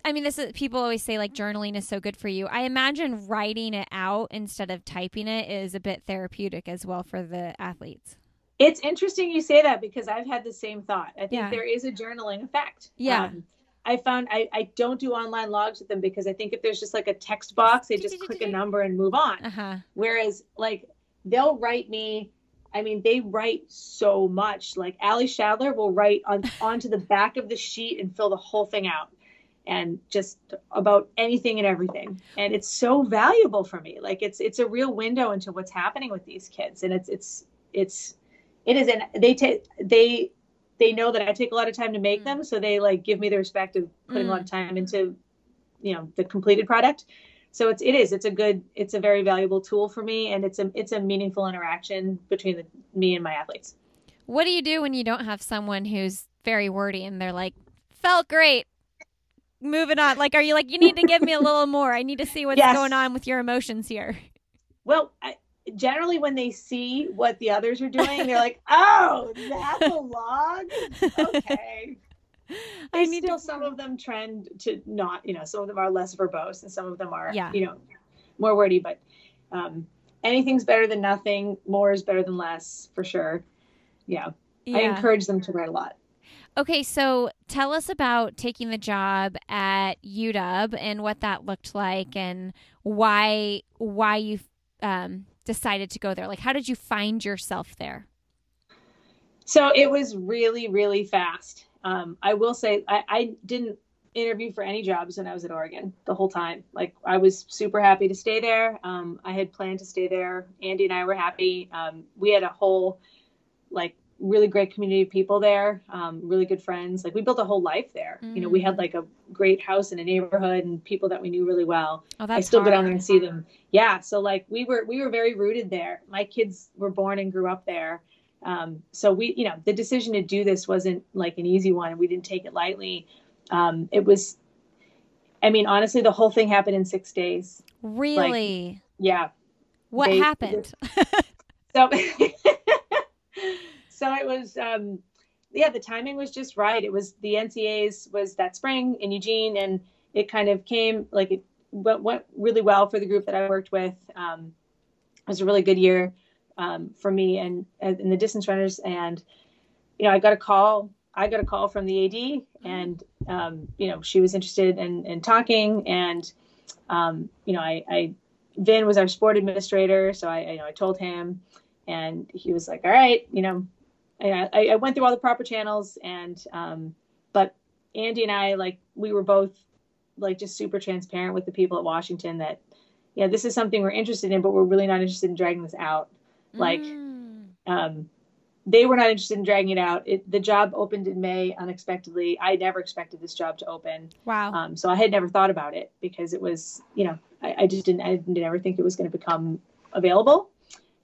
I mean, this is people always say like journaling is so good for you. I imagine writing it out instead of typing it is a bit therapeutic as well for the athletes. It's interesting you say that because I've had the same thought. I think Yeah. there is a journaling effect. Yeah. Um, I found I, I don't do online logs with them because I think if there's just like a text box, they just click a number and move on. Uh huh. Whereas like they'll write me, I mean, they write so much. Like Ali Schadler will write on onto the back of the sheet and fill the whole thing out and just about anything and everything. And it's so valuable for me. Like it's it's a real window into what's happening with these kids. And it's it's it's it is and they take they they know that I take a lot of time to make Mm. them, so they like give me the respect of putting a lot Mm. of time into, you know, the completed product. So it's it is it's a good it's a very valuable tool for me, and it's a it's a meaningful interaction between the, me and my athletes. What do you do when you don't have someone who's very wordy and they're like, felt great? Moving on. Like, are you like, you need to give me a little more? I need to see what's Yes. going on with your emotions here. Well, I, generally when they see what the others are doing, they're like, "Oh, that's a log." Okay. I need still to. some of them trend to not, you know, some of them are less verbose and some of them are, Yeah. you know, more wordy, but um, anything's better than nothing. More is better than less for sure. Yeah. I encourage them to write a lot. Okay, so tell us about taking the job at UW and what that looked like, and why why you um, decided to go there. Like, how did you find yourself there? So it was really, really fast. Um, I will say I, I didn't interview for any jobs when I was at Oregon the whole time. Like I was super happy to stay there. Um, I had planned to stay there. Andy and I were happy. Um, we had a whole like really great community of people there, um, really good friends. Like we built a whole life there. You know, we had like a great house in a neighborhood and people that we knew really well. Oh, that's I still go down there and see them. Yeah, so like we were we were very rooted there. My kids were born and grew up there. Um, so we, you know, the decision to do this wasn't like an easy one. We didn't take it lightly. Um, it was, I mean, honestly, the whole thing happened in six days. Really? Yeah. what they- happened? So, so it was, um, yeah, the timing was just right. It was the NCAAs was that spring in Eugene, and it kind of came like it went, went really well for the group that I worked with. Um, it was a really good year um, for me and and the distance runners. And you know, I got a call. I got a call from the AD, and um, you know, she was interested in, in talking. And um, you know, I, I Vin was our sport administrator, so I, you know, I told him, and he was like, "All right, you know." I, I went through all the proper channels, and um, but Andy and I, like, we were both like just super transparent with the people at Washington that, yeah, this is something we're interested in, but we're really not interested in dragging this out. Like, Mm. um, they were not interested in dragging it out. It, the job opened in May unexpectedly. I never expected this job to open. wow. Um, so I had never thought about it because it was, you know, I, I just didn't, I didn't ever think it was going to become available.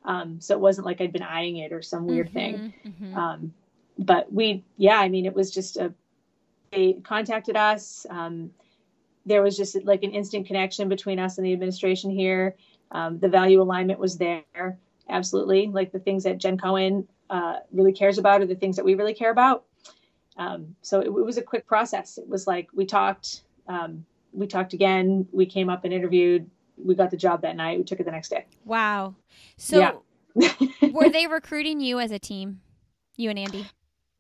Um, so it wasn't like I'd been eyeing it or some weird thing. Mhm, mhm. Um, but we, yeah, I mean, it was just a, they contacted us. Um, there was just like an instant connection between us and the administration here. Um, the value alignment was there. Absolutely. Like the things that Jen Cohen uh, really cares about are the things that we really care about. Um, so it, it was a quick process. It was like we talked, um, we talked again. We came up and interviewed. We got the job that night. We took it the next day. wow. So, Yeah. were they recruiting you as a team? You and Andy?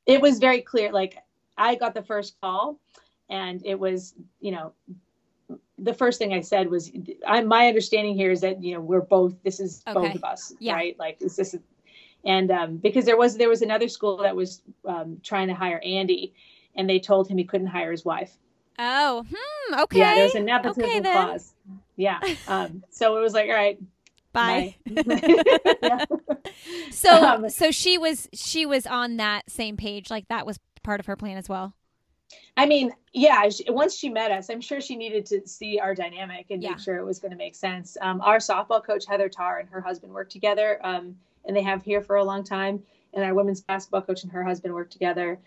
it was very clear like i got the first call and it was you know the first thing i said was i my understanding here is that you know we're both this is both of us Yeah. right like this is this and um, because there was there was another school that was um, trying to hire andy and they told him he couldn't hire his wife Oh, hmm. Okay. yeah there was a nepotism Okay, clause yeah um, so it was like all right Bye. Yeah. So, Um, so she was she was on that same page. Like that was part of her plan as well. I mean, yeah, she, once she met us, I'm sure she needed to see our dynamic and Yeah. make sure it was going to make sense. Um, our softball coach, Heather Tarr, and her husband work together, um, and they have here for a long time. And our women's basketball coach and her husband work together.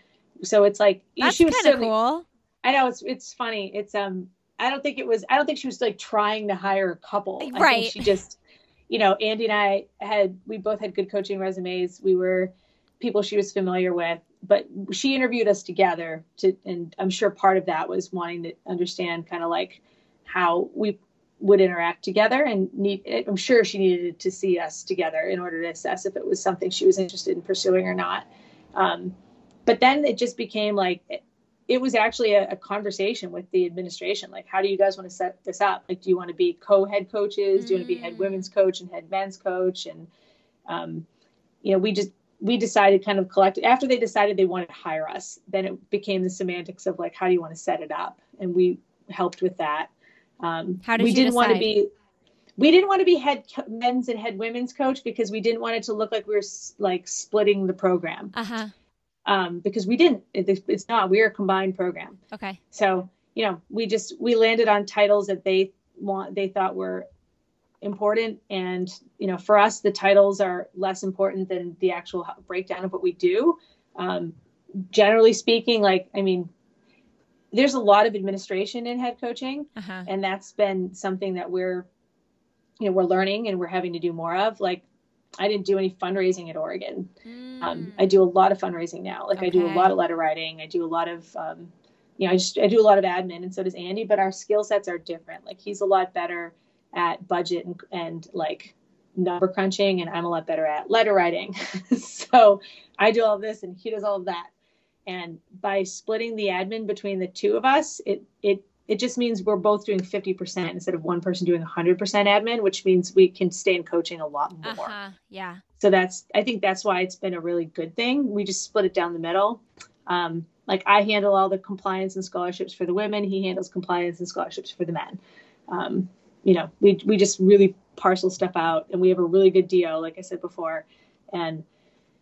So it's like That's she was kind of certainly- cool. I know it's it's funny. It's um I don't think it was I don't think she was like trying to hire a couple. I Right. think she just you know, Andy and I had we both had good coaching resumes. We were people she was familiar with, but she interviewed us together to and I'm sure part of that was wanting to understand kind of like how we would interact together and need i'm sure she needed to see us together in order to assess if it was something she was interested in pursuing or not um, but then it just became like it, was actually a, a, conversation with the administration like how do you guys want to set this up? Like do you want to be co-head coaches? Do you want to be head women's coach and head men's coach? And um, you know we just we decided kind of collect after they decided they wanted to hire us then it became the semantics of like how do you want to set it up? And we helped with that. Um, how did we didn't decide? want to be we didn't want to be head men's and head women's coach because we didn't want it to look like we were like splitting the program. Uh-huh um, because we didn't it, it's not we're a combined program. Okay. So you know we just we landed on titles that they want they thought were important. And you know for us the titles are less important than the actual breakdown of what we do. Um, generally speaking like i mean there's a lot of administration in head coaching. Uh-huh. and that's been something that we're you know we're learning and we're having to do more of. Like i didn't do any fundraising at oregon. Mm. um, i do a lot of fundraising now. Like okay. i do a lot of letter writing. I do a lot of um, you know i just i do a lot of admin and so does andy but our skill sets are different. Like he's a lot better at budget and, and like number crunching and i'm a lot better at letter writing. So i do all this and he does all of that. And by splitting the admin between the two of us it it it just means we're both doing 50% instead of one person doing 100% admin which means we can stay in coaching a lot more. Uh-huh. yeah. So that's i think that's why it's been a really good thing. We just split it down the middle. Um, like i handle all the compliance and scholarships for the women. He handles compliance and scholarships for the men. Um, you know, we we just really parcel stuff out, and we have a really good deal, like I said before, and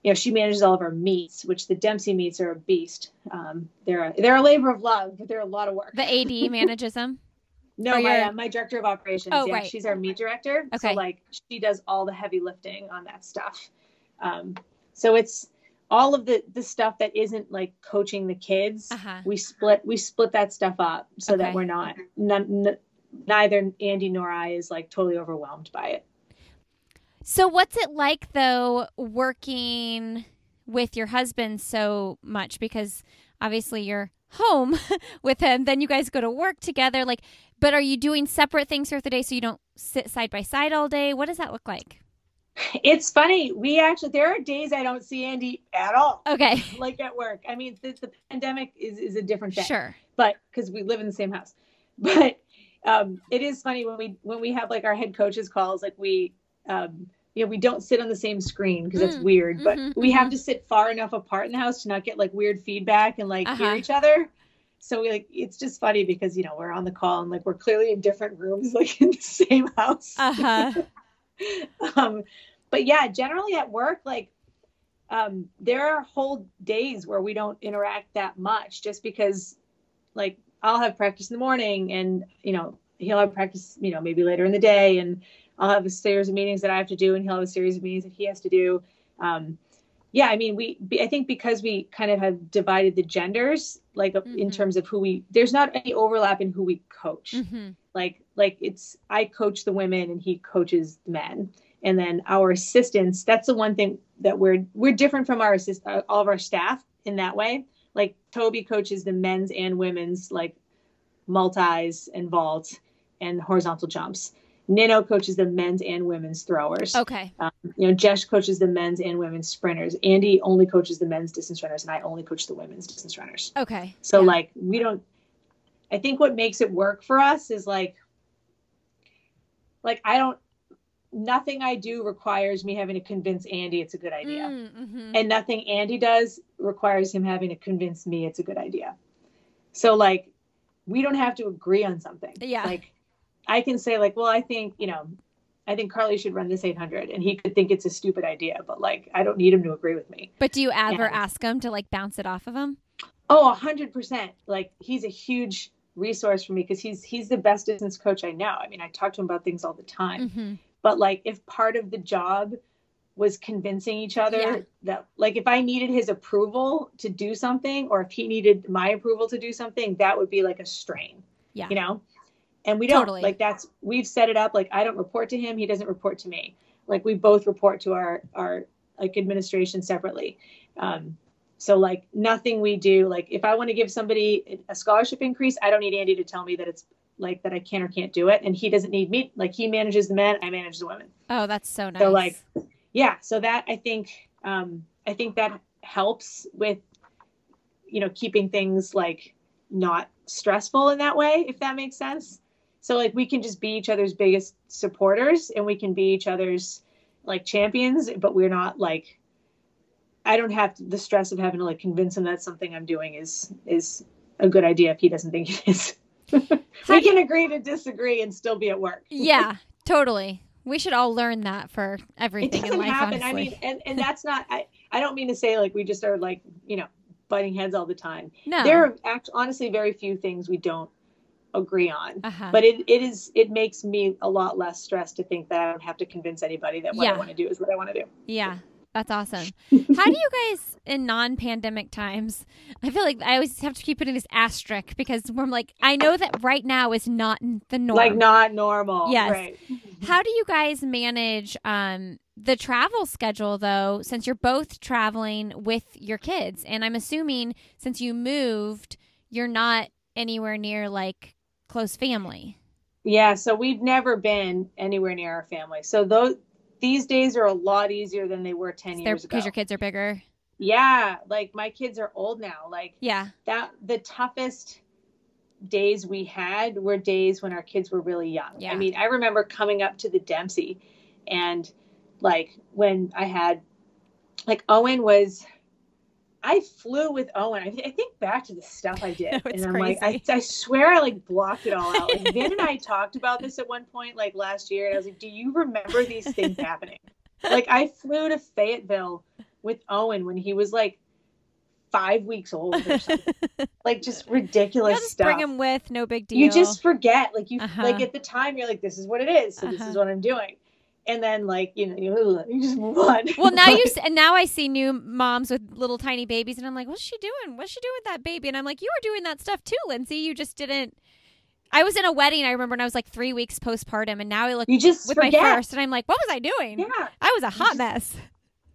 you know, she manages all of our meets, which the Dempsey meets are a beast. Um, they're a, they're a labor of love, but they're a lot of work. The AD manages them. no, my uh, my director of operations. Oh, yeah, right. she's our meet director. Okay. So like she does all the heavy lifting on that stuff. Um, so it's all of the the stuff that isn't like coaching the kids. Uh-huh. We split we split that stuff up so Okay. that we're not none, neither Andy nor I is like totally overwhelmed by it. So, what's it like though working with your husband so much? Because obviously you're home with him, then you guys go to work together. Like, but are you doing separate things throughout the day so you don't sit side by side all day? What does that look like? It's funny. We actually there are days I don't see Andy at all. Okay, Like at work. I mean, the, the pandemic is is a different thing. sure. but because we live in the same house but um, it is funny when we when we have like our head coaches calls like we um, you know we don't sit on the same screen because that's Mm, weird but mhm, we have mhm. to sit far enough apart in the house to not get like weird feedback and like Uh-huh. hear each other so we like it's just funny because you know we're on the call and like we're clearly in different rooms like in the same house Uh huh. um, but yeah, generally at work, like um, there are whole days where we don't interact that much just because like I'll have practice in the morning and, you know, he'll have practice, you know, maybe later in the day and I'll have a series of meetings that I have to do and he'll have a series of meetings that he has to do. Um, yeah, I mean, we, I think because we kind of have divided the genders, like in Mhm. terms of who we, there's not any overlap in who we coach. Hmm like like it's i coach the women and he coaches the men. And then our assistants that's the one thing that we're we're different from our assist uh, all of our staff in that way. Like toby coaches the men's and women's like multis and vault and horizontal jumps nino coaches the men's and women's throwers Okay. um, you know jesh coaches the men's and women's sprinters andy only coaches the men's distance runners and i only coach the women's distance runners Okay. so Yeah. like we don't I think what makes it work for us is like like I don't nothing I do requires me having to convince Andy it's a good idea. Mm-hmm. And nothing Andy does requires him having to convince me it's a good idea. So like we don't have to agree on something. Yeah. Like I can say like, well, I think, you know, I think Carley should run this 800 and he could think it's a stupid idea, but like I don't need him to agree with me. But do you ever Yeah. ask him to like bounce it off of him? Oh, a hundred percent. Like he's a huge resource for me because he's he's the best distance coach I know. I mean, I talk to him about things all the time. Mm-hmm. But like if part of the job was convincing each other Yeah. that like if I needed his approval to do something or if he needed my approval to do something, that would be like a strain. Yeah. You know? And we don't Totally. like that's we've set it up like I don't report to him, he doesn't report to me. Like we both report to our our like administration separately. Um so like nothing we do, like if I want to give somebody a scholarship increase, I don't need Andy to tell me that it's like that I can or can't do it. And he doesn't need me. Like he manages the men, I manage the women. Oh, that's so nice. So like, yeah. So that I think, um, I think that helps with, you know, keeping things like not stressful in that way, if that makes sense. So like we can just be each other's biggest supporters and we can be each other's like champions, but we're not like I don't have the stress of having to like convince him that something I'm doing is is a good idea if he doesn't think it is. we can agree to disagree and still be at work. yeah, totally. We should all learn that for everything it doesn't life. happen. Honestly. I mean, and and that's not. I I don't mean to say like we just are like you know butting heads all the time. no. There are act, honestly very few things we don't agree on. uh-huh. But it, it is it makes me a lot less stressed to think that I don't have to convince anybody that what Yeah. I want to do is what I want to do. Yeah, that's awesome. How do you guys in non-pandemic times? I feel like I always have to keep putting this asterisk because we're like, I know that right now is not the norm. Like not normal. Yes. Right. How do you guys manage um, the travel schedule though? Since you're both traveling with your kids, and I'm assuming since you moved, you're not anywhere near like close family. Yeah, so we've never been anywhere near our family. So those these days are a lot easier than they were 10 years ago. Because your kids are bigger. yeah, like my kids are old now. Like Yeah. that the toughest days we had were days when our kids were really young. Yeah. I mean, I remember coming up to the Dempsey and like when I had like Owen was I flew with Owen. I, th- I think back to the stuff I did, No, and I'm like, I. I swear I like blocked it all out. Like Vin and I talked about this at one point, like last year, and I was like, "Do you remember these things happening?" Like I flew to Fayetteville with Owen when he was like five weeks old or something. like just ridiculous just stuff. bring him with, no big deal. you just forget. Like you Uh-huh. like at the time you're like, this is what it is. So this Uh-huh. is what I'm doing. And then like, you know, you, you just move on. Well, now you and now I see new moms with little tiny babies, and I'm like, what's she doing? What's she doing with that baby? And I'm like, you were doing that stuff too, Lindsey. You just didn't. I was in a wedding. I remember when I was like three weeks postpartum, and now I look you just with forget. my first, and I'm like, what was I doing? Yeah. I was a hot just- mess.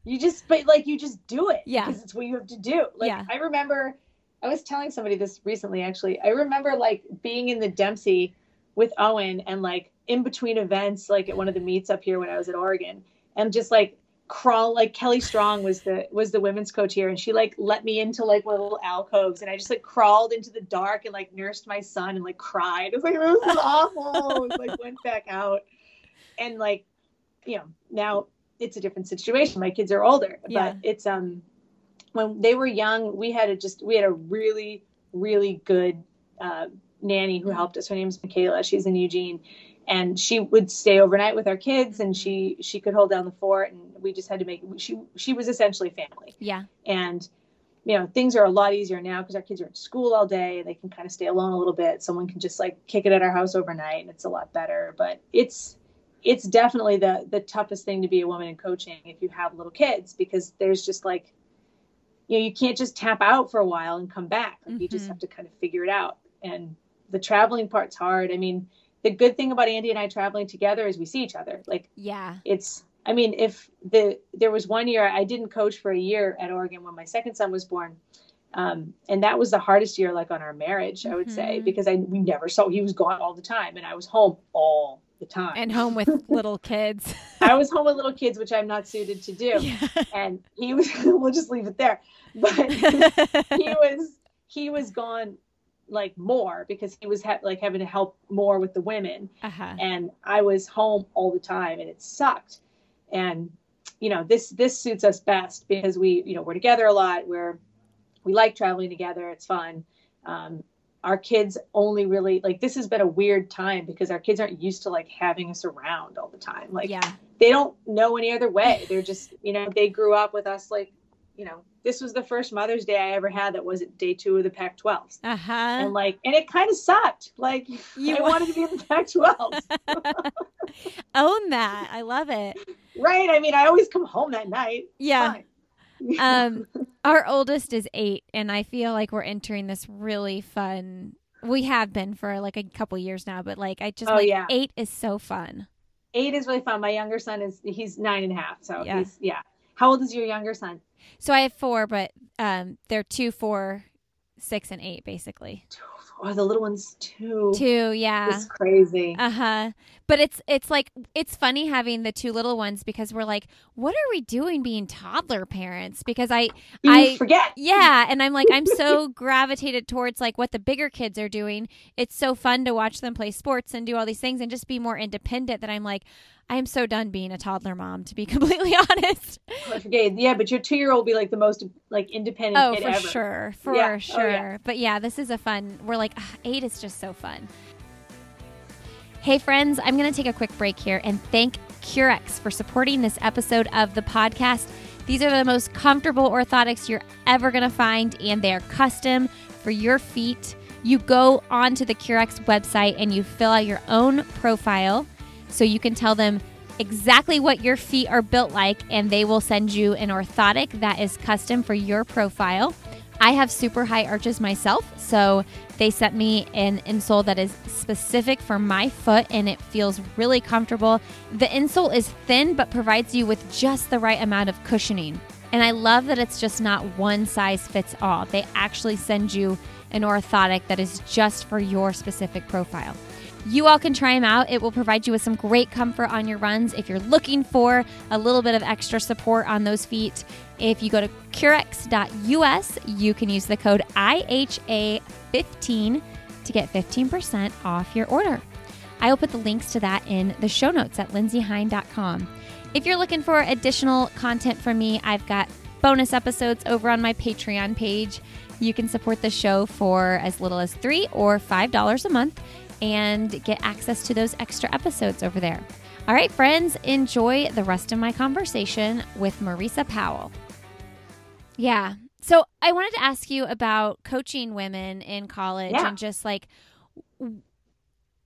You just but like you just do it. Yeah. Because it's what you have to do. Like Yeah. I remember I was telling somebody this recently actually. I remember like being in the Dempsey with Owen and like in between events, like at one of the meets up here when I was at Oregon, and just like crawl like Kelly Strong was the was the women's coach here and she like let me into like one of the little alcoves and I just like crawled into the dark and like nursed my son and like cried. It was like this is awful. It was, like went back out. And like, you know, now it's a different situation. My kids are older, Yeah. but it's um when they were young, we had a just we had a really really good uh, nanny who helped us. Her name's Michaela. She's in Eugene, and she would stay overnight with our kids, and she she could hold down the fort, and we just had to make she she was essentially family. Yeah. And you know things are a lot easier now because our kids are at school all day and they can kind of stay alone a little bit. Someone can just like kick it at our house overnight, and it's a lot better. But it's it's definitely the the toughest thing to be a woman in coaching if you have little kids because there's just like you know you can't just tap out for a while and come back like you just Mhm. have to kind of figure it out and the traveling part's hard i mean the good thing about andy and i traveling together is we see each other like Yeah. it's i mean if the there was one year i didn't coach for a year at oregon when my second son was born um, and that was the hardest year like on our marriage i would say Mhm. because i we never saw he was gone all the time and i was home all the time And home with little kids. i was home with little kids which i'm not suited to do yeah. and he was we'll just leave it there but he was he was gone like more because he was ha- like having to help more with the women uh-huh. and i was home all the time and it sucked and you know this this suits us best because we you know we're together a lot we're we like traveling together it's fun um, our kids only really like this has been a weird time because our kids aren't used to like having us around all the time like yeah. they don't know any other way. They're just, you know, they grew up with us like, you know, this was the first Mother's Day I ever had that wasn't day two of the Pac 12s. Uh-huh. And like, and it kind of sucked. Like, You I wanted to be in the Pac 12s. Own that. I love it. right. I mean, I always come home that night. Yeah. Um our oldest is eight and i feel like we're entering this really fun we have been for like a couple years now but like i just Oh, like yeah. eight is so fun Eight is really fun. My younger son is, he's nine and a half. So Yeah. he's, yeah. How old is your younger son? So i have four but um they're two four six and eight, basically. Oh, the little ones two. Two, yeah. It's crazy. Uh huh. But it's it's like it's funny having the two little ones because we're like, what are we doing being toddler parents? Because I You I forget. yeah, and I'm like I'm so gravitated towards like what the bigger kids are doing. It's so fun to watch them play sports and do all these things and just be more independent that I'm like I am so done being a toddler mom to be completely honest. Forget. Yeah, but your two year old will be like the most like independent Oh, kid for ever. sure. For Yeah. Oh, sure. yeah. But yeah, this is a fun. We're like, ah, eight is just so fun. Hey, friends, I'm going to take a quick break here and thank Currex for supporting this episode of the podcast. These are the most comfortable orthotics you're ever going to find, and they are custom for your feet. You go onto the Currex website and you fill out your own profile so you can tell them exactly what your feet are built like, and they will send you an orthotic that is custom for your profile. I have super high arches myself, so they sent me an insole that is specific for my foot and it feels really comfortable. The insole is thin but provides you with just the right amount of cushioning. And I love that it's just not one size fits all. They actually send you an orthotic that is just for your specific profile. You all can try them out. It will provide you with some great comfort on your runs if you're looking for a little bit of extra support on those feet. If you go to currex.us, you can use the code IHA15 to get 15% off your order. I will put the links to that in the show notes at lindseyhein.com. If you're looking for additional content from me, I've got bonus episodes over on my Patreon page. You can support the show for as little as three or five dollars a month and get access to those extra episodes over there. All right, friends, enjoy the rest of my conversation with Maurica Powell. Yeah. So I wanted to ask you about coaching women in college Yeah. and just like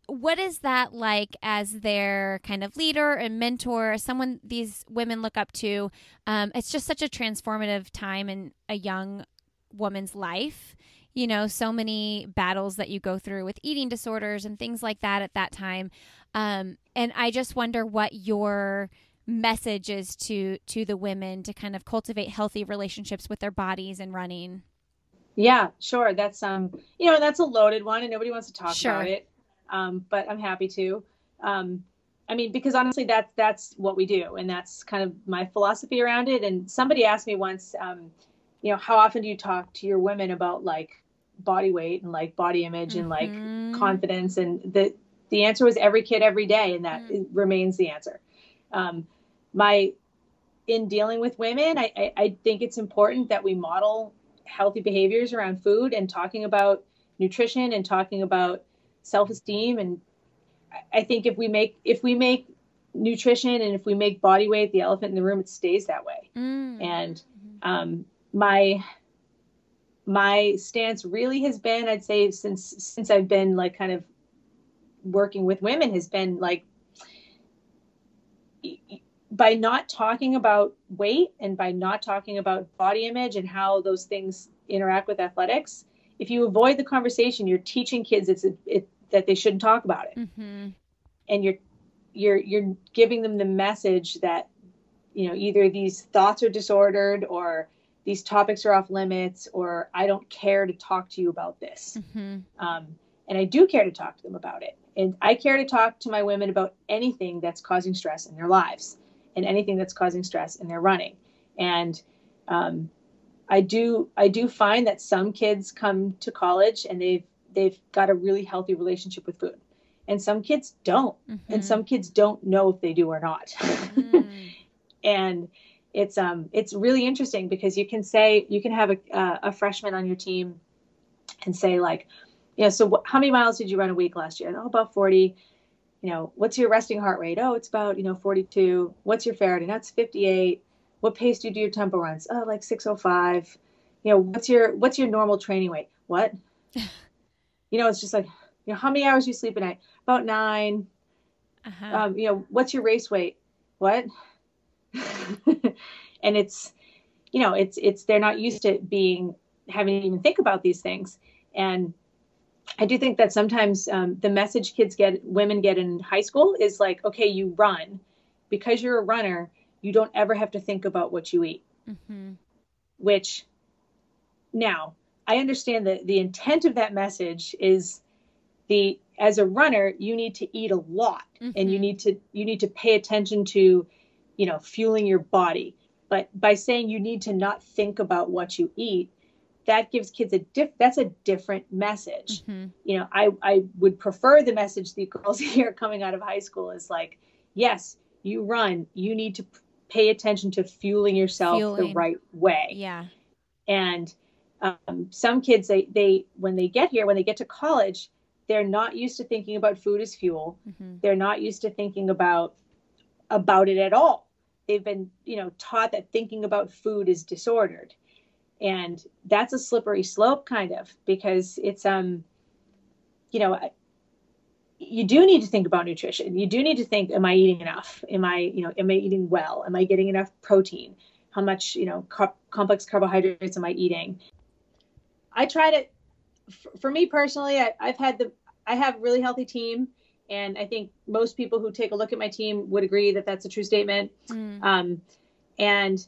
what is that like as their kind of leader and mentor, someone these women look up to? Um, it's just such a transformative time in a young woman's life. You know, so many battles that you go through with eating disorders and things like that at that time. Um, and I just wonder what your message is to to the women to kind of cultivate healthy relationships with their bodies and running. Yeah, sure. That's um, you know, that's a loaded one, and nobody wants to talk Sure. about it. Um, but I'm happy to. Um, I mean, because honestly, that's that's what we do, and that's kind of my philosophy around it. And somebody asked me once, um, you know, how often do you talk to your women about like body weight and like body image and like Mhm. confidence? And the the answer was every kid, every day, and that Mm. remains the answer. Um, my in dealing with women, I, I, I think it's important that we model healthy behaviors around food and talking about nutrition and talking about self-esteem. And I- I think if we make if we make nutrition and if we make body weight the elephant in the room, it stays that way. Mm. And um, my my stance really has been, I'd say, since since I've been like kind of working with women, has been like by not talking about weight and by not talking about body image and how those things interact with athletics, if you avoid the conversation, you're teaching kids it's a, it, that they shouldn't talk about it, mm-hmm. and you're you're you're giving them the message that you know either these thoughts are disordered or these topics are off limits or I don't care to talk to you about this. Mm-hmm. Um, and I do care to talk to them about it. And I care to talk to my women about anything that's causing stress in their lives and anything that's causing stress in their running. And um, I do I do find that some kids come to college and they've they've got a really healthy relationship with food, and some kids don't, and Mhm. some kids don't know if they do or not. Mm. and it's um it's really interesting because you can say you can have a uh, a freshman on your team and say like you know so wh- how many miles did you run a week last year? Oh about 40 you know what's your resting heart rate? Oh it's about you know 42 what's your ferritin? That's 58 what pace do you do your tempo runs? Oh like 605 you know what's your what's your normal training weight? What? You know it's just like you know how many hours you sleep a night? About nine. Uh-huh. um, you know, what's your race weight? What? and it's, you know, it's it's they're not used to being having to even think about these things. And I do think that sometimes um, the message kids get, women get in high school is like, okay, you run because you're a runner. You don't ever have to think about what you eat. mm-hmm. Which now I understand that the intent of that message is the as a runner you need to eat a lot mm-hmm. and you mm-hmm. need to you need to pay attention to you know fueling your body but by saying you need to not think about what you eat that gives kids a diff that's a different message mm-hmm. you know i i would prefer the message the girls here coming out of high school is like yes you run you need to pay attention to fueling yourself fueling. the right way yeah and um, some kids they they when they get here when they get to college they're not used to thinking about food as fuel mm-hmm. they're not used to thinking about about it at all. They've been you know taught that thinking about food is disordered. And that's a slippery slope kind of because it's um you know you do need to think about nutrition. You do need to think am i eating enough? Am i you know am i eating well? Am i getting enough protein? How much you know co- complex carbohydrates am i eating? I try to for me personally I, i've had the i have really healthy team and i think most people who take a look at my team would agree that that's a true statement mm. um, and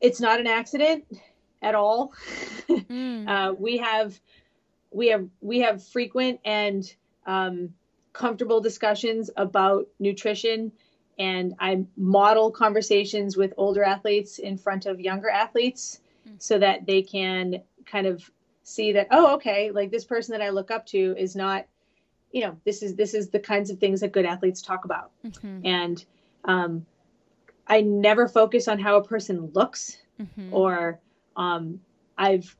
it's not an accident at all. Mm. uh, we have we have we have frequent and um, comfortable discussions about nutrition and I model conversations with older athletes in front of younger athletes mm. so that they can kind of see that oh okay like this person that I look up to is not you know this is this is the kinds of things that good athletes talk about mm-hmm. and um, I never focus on how a person looks mm-hmm. or um, I've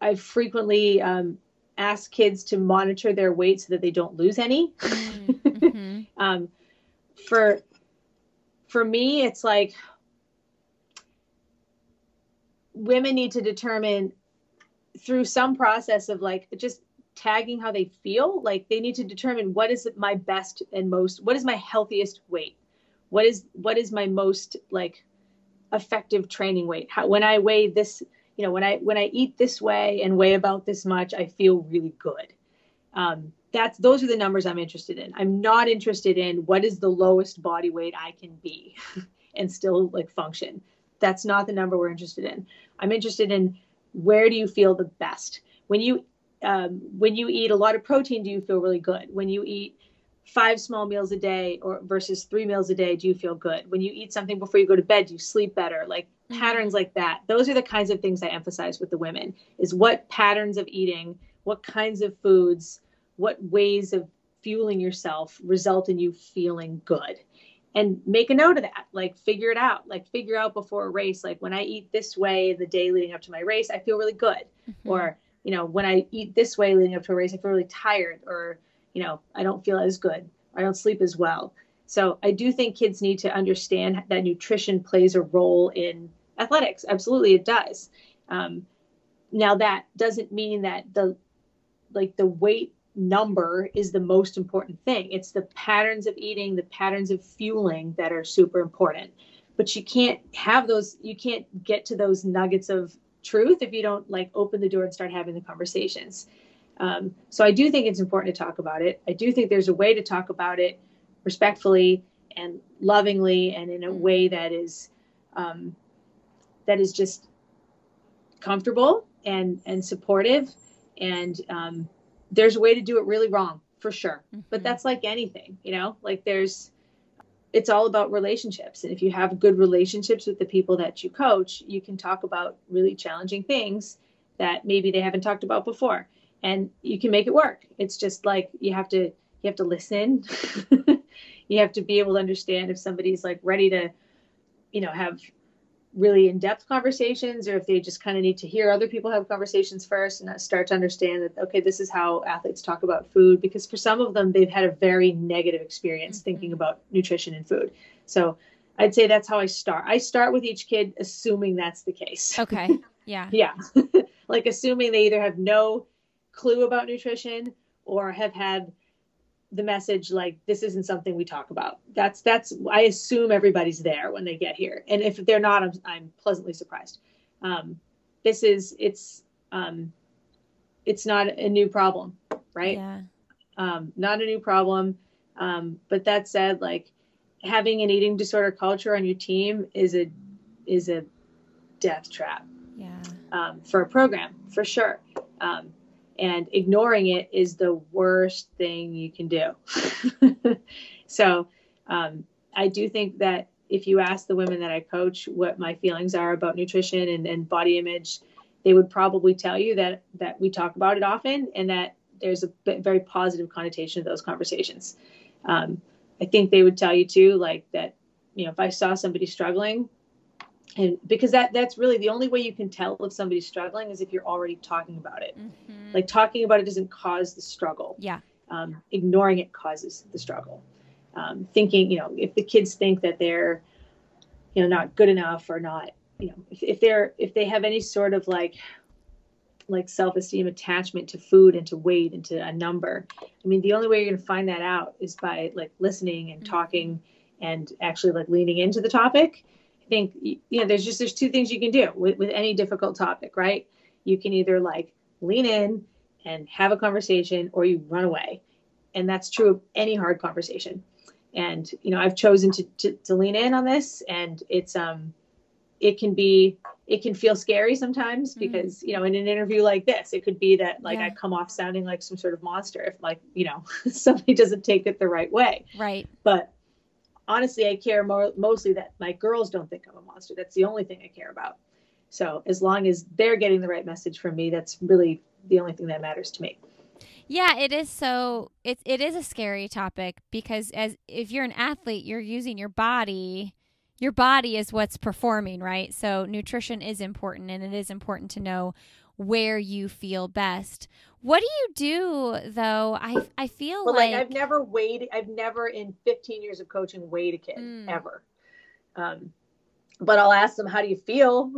I've frequently um, asked kids to monitor their weight so that they don't lose any. Mm-hmm. um, for for me, it's like women need to determine through some process of like just tagging how they feel like they need to determine what is my best and most what is my healthiest weight? What is what is my most like effective training weight? How when i weigh this you know when i when i eat this way and weigh about this much i feel really good. Um, that's those are the numbers i'm interested in. I'm not interested in what is the lowest body weight i can be and still like function. That's not the number we're interested in. I'm interested in where do you feel the best? When you um, when you eat a lot of protein do you feel really good? When you eat five small meals a day or versus three meals a day do you feel good? When you eat something before you go to bed do you sleep better? Like mm-hmm. patterns like that. Those are the kinds of things i emphasize with the women is what patterns of eating what kinds of foods what ways of fueling yourself result in you feeling good. And make a note of that. Like figure it out. Like figure out before a race like when i eat this way the day leading up to my race i feel really good. Mm-hmm. or you know when i eat this way leading up to a race i feel really tired or you know, I don't feel as good. I don't sleep as well. So I do think kids need to understand that nutrition plays a role in athletics. Absolutely, it does. Um, now that doesn't mean that the like the weight number is the most important thing. It's the patterns of eating, the patterns of fueling that are super important. But you can't have those. You can't get to those nuggets of truth if you don't like open the door and start having the conversations. Um, so I do think it's important to talk about it. I do think there's a way to talk about it respectfully and lovingly and in a mm. way that is um, that is just comfortable and and supportive and um, there's a way to do it really wrong for sure mm-hmm. but that's like anything you know like there's it's all about relationships. And if you have good relationships with the people that you coach you can talk about really challenging things that maybe they haven't talked about before. And you can make it work. It's just like you have to you have to listen. You have to be able to understand if somebody's like ready to you know have really in-depth conversations or if they just kind of need to hear other people have conversations first and start to understand that okay this is how athletes talk about food because for some of them they've had a very negative experience mm-hmm. thinking about nutrition and food. So i'd say that's how i start. I start with each kid assuming that's the case. Okay. Yeah. Yeah. Like assuming they either have no clue about nutrition or have had the message like this isn't something we talk about. That's that's i assume everybody's there when they get here. And if they're not i'm, I'm pleasantly surprised. Um, this is it's um, it's not a new problem right? Yeah. um, not a new problem. Um, but that said like having an eating disorder culture on your team is a is a death trap yeah. um, for a program for sure. Um, and ignoring it is the worst thing you can do. so um, I do think that if you ask the women that I coach what my feelings are about nutrition and, and body image, they would probably tell you that that we talk about it often and that there's a very positive connotation of those conversations. Um, I think they would tell you too, like that, you know, if I saw somebody struggling, and because that that's really the only way you can tell if somebody's struggling is if you're already talking about it. Mm-hmm. Like talking about it doesn't cause the struggle. Yeah. Um, ignoring it causes the struggle. Um, thinking, you know, if the kids think that they're, you know, not good enough or not, you know, if, if they're if they have any sort of like like self-esteem attachment to food and to weight and to a number i mean the only way you're going to find that out is by like listening and mm-hmm. talking and actually like leaning into the topic think you know there's just there's two things you can do with, with any difficult topic right? You can either like lean in and have a conversation or you run away. And that's true of any hard conversation. And you know i've chosen to, to, to lean in on this and it's um it can be it can feel scary sometimes mm. because you know in an interview like this it could be that like yeah. i come off sounding like some sort of monster if like you know somebody doesn't take it the right way. Right. But honestly i care more mostly that my girls don't think i'm a monster. That's the only thing i care about. So as long as they're getting the right message from me that's really the only thing that matters to me. Yeah, it is so it it is a scary topic because as if you're an athlete, you're using your body your body is what's performing, right? So nutrition is important and it is important to know where you feel best. What do you do though? I I feel well, like... like I've never weighed I've never in 15 years of coaching weighed a kid mm. ever. Um, but I'll ask them, how do you feel?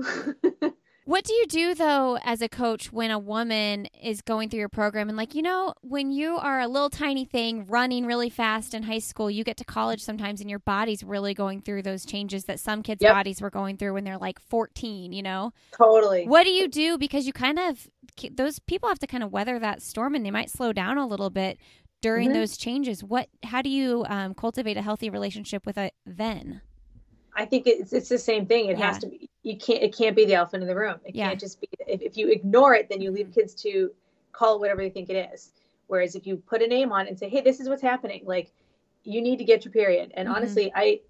What do you do though as a coach when a woman is going through your program and like, you know, when you are a little tiny thing running really fast in high school, you get to college sometimes and your body's really going through those changes that some kids' yep. bodies were going through when they're like 14, you know? Totally. What do you do because you kind of those people have to kind of weather that storm and they might slow down a little bit during mm-hmm. those changes. What how do you um, cultivate a healthy relationship with it then? I think it's it's the same thing. It yeah. has to be. You can't. It can't be the elephant in the room. It yeah. can't just be. If, if you ignore it, then you leave kids to call it whatever they think it is. Whereas if you put a name on it and say, "Hey, this is what's happening," like you need to get your period. And mm-hmm. honestly, I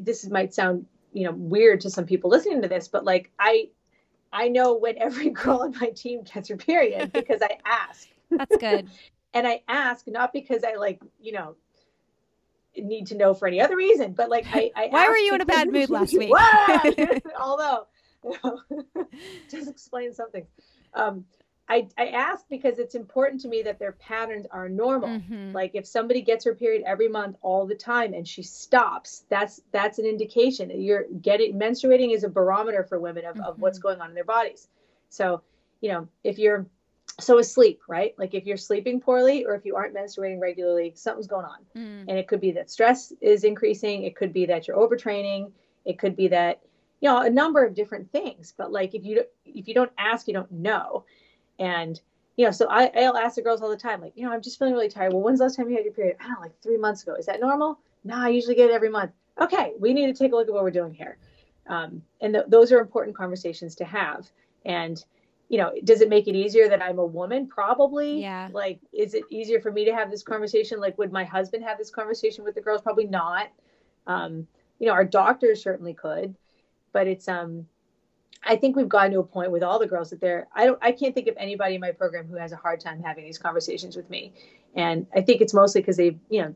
this might sound you know weird to some people listening to this, but like I I know when every girl on my team gets her period because I ask. That's good. and I ask not because I like you know need to know for any other reason. But like, I, I why were you in a bad mood last week? Although, just explain something. Um, I, I ask because it's important to me that their patterns are normal. Mm-hmm. Like if somebody gets her period every month all the time and she stops, that's that's an indication. You're getting menstruating is a barometer for women of, mm-hmm. of what's mm-hmm. going on in their bodies. So, you know, if you're so is sleep, right? Like if you're sleeping poorly or if you aren't menstruating regularly, something's going on. Mm. And it could be that stress is increasing. It could be that you're overtraining. It could be that, you know, a number of different things. But like if you if you don't ask, you don't know. And you know, so I, I'll ask the girls all the time, like, you know, I'm just feeling really tired. Well, when's the last time you had your period? I don't know, like three months ago. Is that normal? No, I usually get it every month. Okay, we need to take a look at what we're doing here. Um, and th- those are important conversations to have. And you know, does it make it easier that I'm a woman? Probably. Yeah. Like, is it easier for me to have this conversation? Like, would my husband have this conversation with the girls? Probably not. Um, you know, our doctors certainly could, but it's um, I think we've gotten to a point with all the girls that they're. I don't. I can't think of anybody in my program who has a hard time having these conversations with me, and I think it's mostly because they've, you know,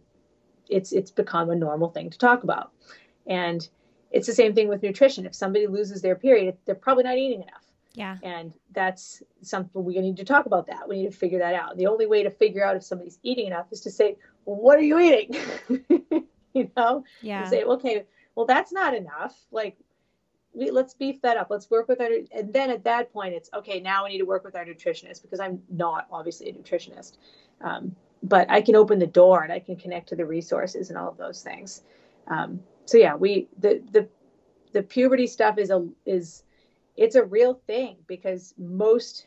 it's it's become a normal thing to talk about, and it's the same thing with nutrition. If somebody loses their period, they're probably not eating enough yeah. And that's something we need to talk about that. We need to figure that out. The only way to figure out if somebody's eating enough is to say, well, what are you eating? you know? Yeah. You say, okay, well, that's not enough. Like, we, let's beef that up. Let's work with our, and then at that point, it's okay. Now we need to work with our nutritionist because I'm not obviously a nutritionist, um, but I can open the door and I can connect to the resources and all of those things. Um, so yeah, we the the the puberty stuff is a is it's a real thing because most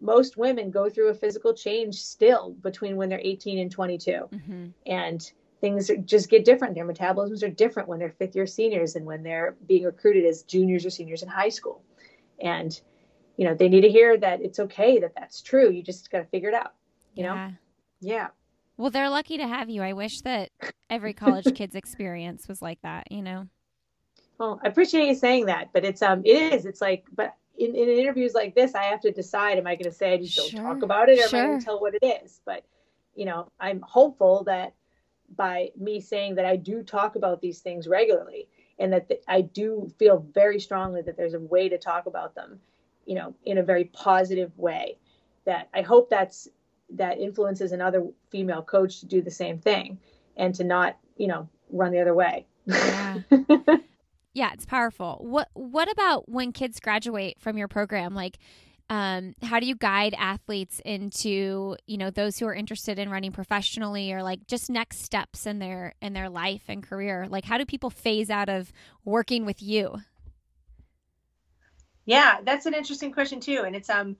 most women go through a physical change still between when they're 18 and 22 mm-hmm. and things just get different. Their metabolisms are different when they're fifth year seniors and when they're being recruited as juniors or seniors in high school. And you know they need to hear that it's okay that that's true. You just got to figure it out you yeah. know yeah. Well they're lucky to have you. I wish that every college kid's experience was like that you know well i appreciate you saying that but it's um it is it's like but in, in interviews like this i have to decide am i going to say i just don't talk about it or sure. am i going to tell what it is? But you know i'm hopeful that by me saying that i do talk about these things regularly and that the, i do feel very strongly that there's a way to talk about them you know in a very positive way that i hope that's that influences another female coach to do the same thing and to not you know run the other way. Yeah yeah it's powerful what what about when kids graduate from your program like um, how do you guide athletes into you know those who are interested in running professionally or like just next steps in their in their life and career like how do people phase out of working with you yeah, that's an interesting question too. And it's um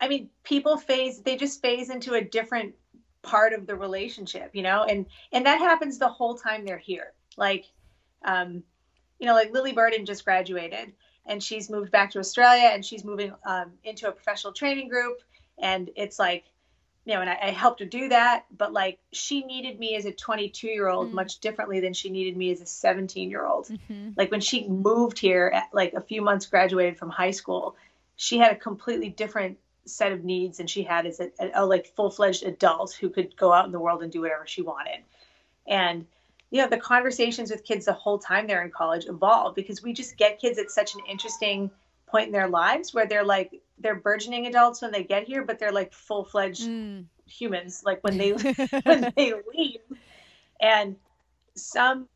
I mean, people phase they just phase into a different part of the relationship, you know, and and that happens the whole time they're here. Like um, you know, like Lilli Burdon just graduated and she's moved back to Australia and she's moving um, into a professional training group. And it's like you know, and I, I, helped her do that. But like, she needed me as a 22 year old mm. much differently than she needed me as a 17 year old. Mm-hmm. Like when she moved here, at, like a few months graduated from high school, she had a completely different set of needs than she had as a, a, a like full fledged adult who could go out in the world and do whatever she wanted. And you know, the conversations with kids the whole time they're in college evolve because we just get kids at such an interesting point in their lives where they're like they're burgeoning adults when they get here, but they're like full fledged mm. humans like when they when they leave. And some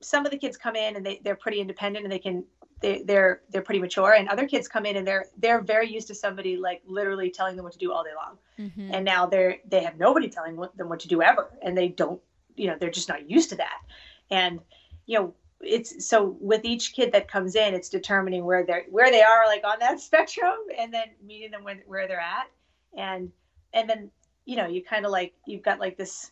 some of the kids come in and they, they're pretty independent and they can they, they're they're pretty mature and other kids come in and they're they're very used to somebody like literally telling them what to do all day long mm-hmm. and now they're they have nobody telling them what to do ever and they don't you know they're just not used to that. And you know it's so with each kid that comes in it's determining where they're where they are like on that spectrum and then meeting them when, where they're at. And and then you know you kind of like you've got like this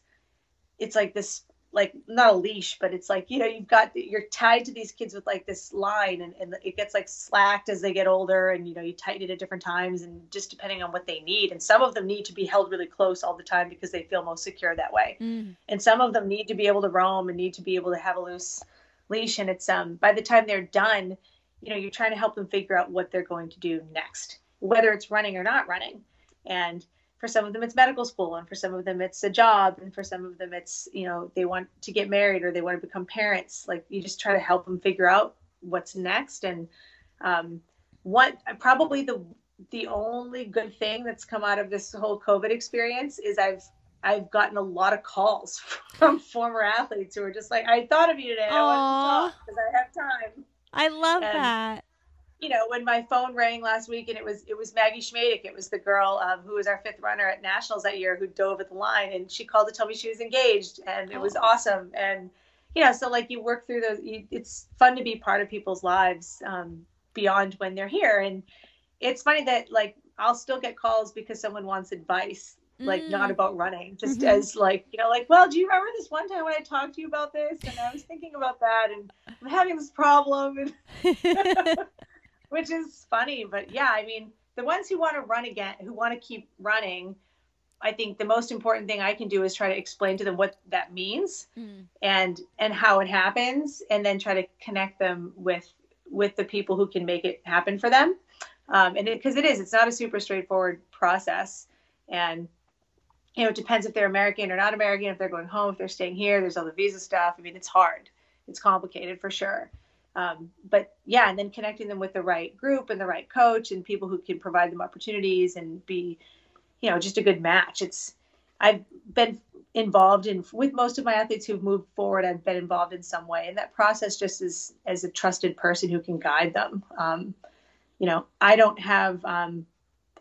it's like this like not a leash but it's like you know you've got you're tied to these kids with like this line and, and it gets like slacked as they get older and you know you tighten it at different times and just depending on what they need. And some of them need to be held really close all the time because they feel most secure that way. Mm. and some of them need to be able to roam and need to be able to have a loose leash and it's um by the time they're done you know you're trying to help them figure out what they're going to do next whether it's running or not running. And for some of them it's medical school and for some of them it's a job and for some of them it's you know they want to get married or they want to become parents like you just try to help them figure out what's next and um, what probably the the only good thing that's come out of this whole covid experience is i've I've gotten a lot of calls from former athletes who are just like, I thought of you today. Aww. I want to talk because I have time. I love and, that. You know, when my phone rang last week and it was it was Maggie Schmaedick, it was the girl um, who was our fifth runner at nationals that year who dove at the line, and she called to tell me she was engaged, and it was awesome. And you know, so like you work through those. You, it's fun to be part of people's lives um, beyond when they're here, and it's funny that like I'll still get calls because someone wants advice like mm. not about running just mm-hmm. as like you know like well do you remember this one time when i talked to you about this and i was thinking about that and i'm having this problem and which is funny but yeah i mean the ones who want to run again who want to keep running i think the most important thing i can do is try to explain to them what that means mm. and and how it happens and then try to connect them with with the people who can make it happen for them um, and because it, it is it's not a super straightforward process and you know, it depends if they're American or not American, if they're going home, if they're staying here. There's all the visa stuff. I mean, it's hard. It's complicated for sure. Um, but yeah, and then connecting them with the right group and the right coach and people who can provide them opportunities and be, you know, just a good match. It's I've been involved in with most of my athletes who've moved forward. I've been involved in some way, and that process just as as a trusted person who can guide them. Um, you know, I don't have um,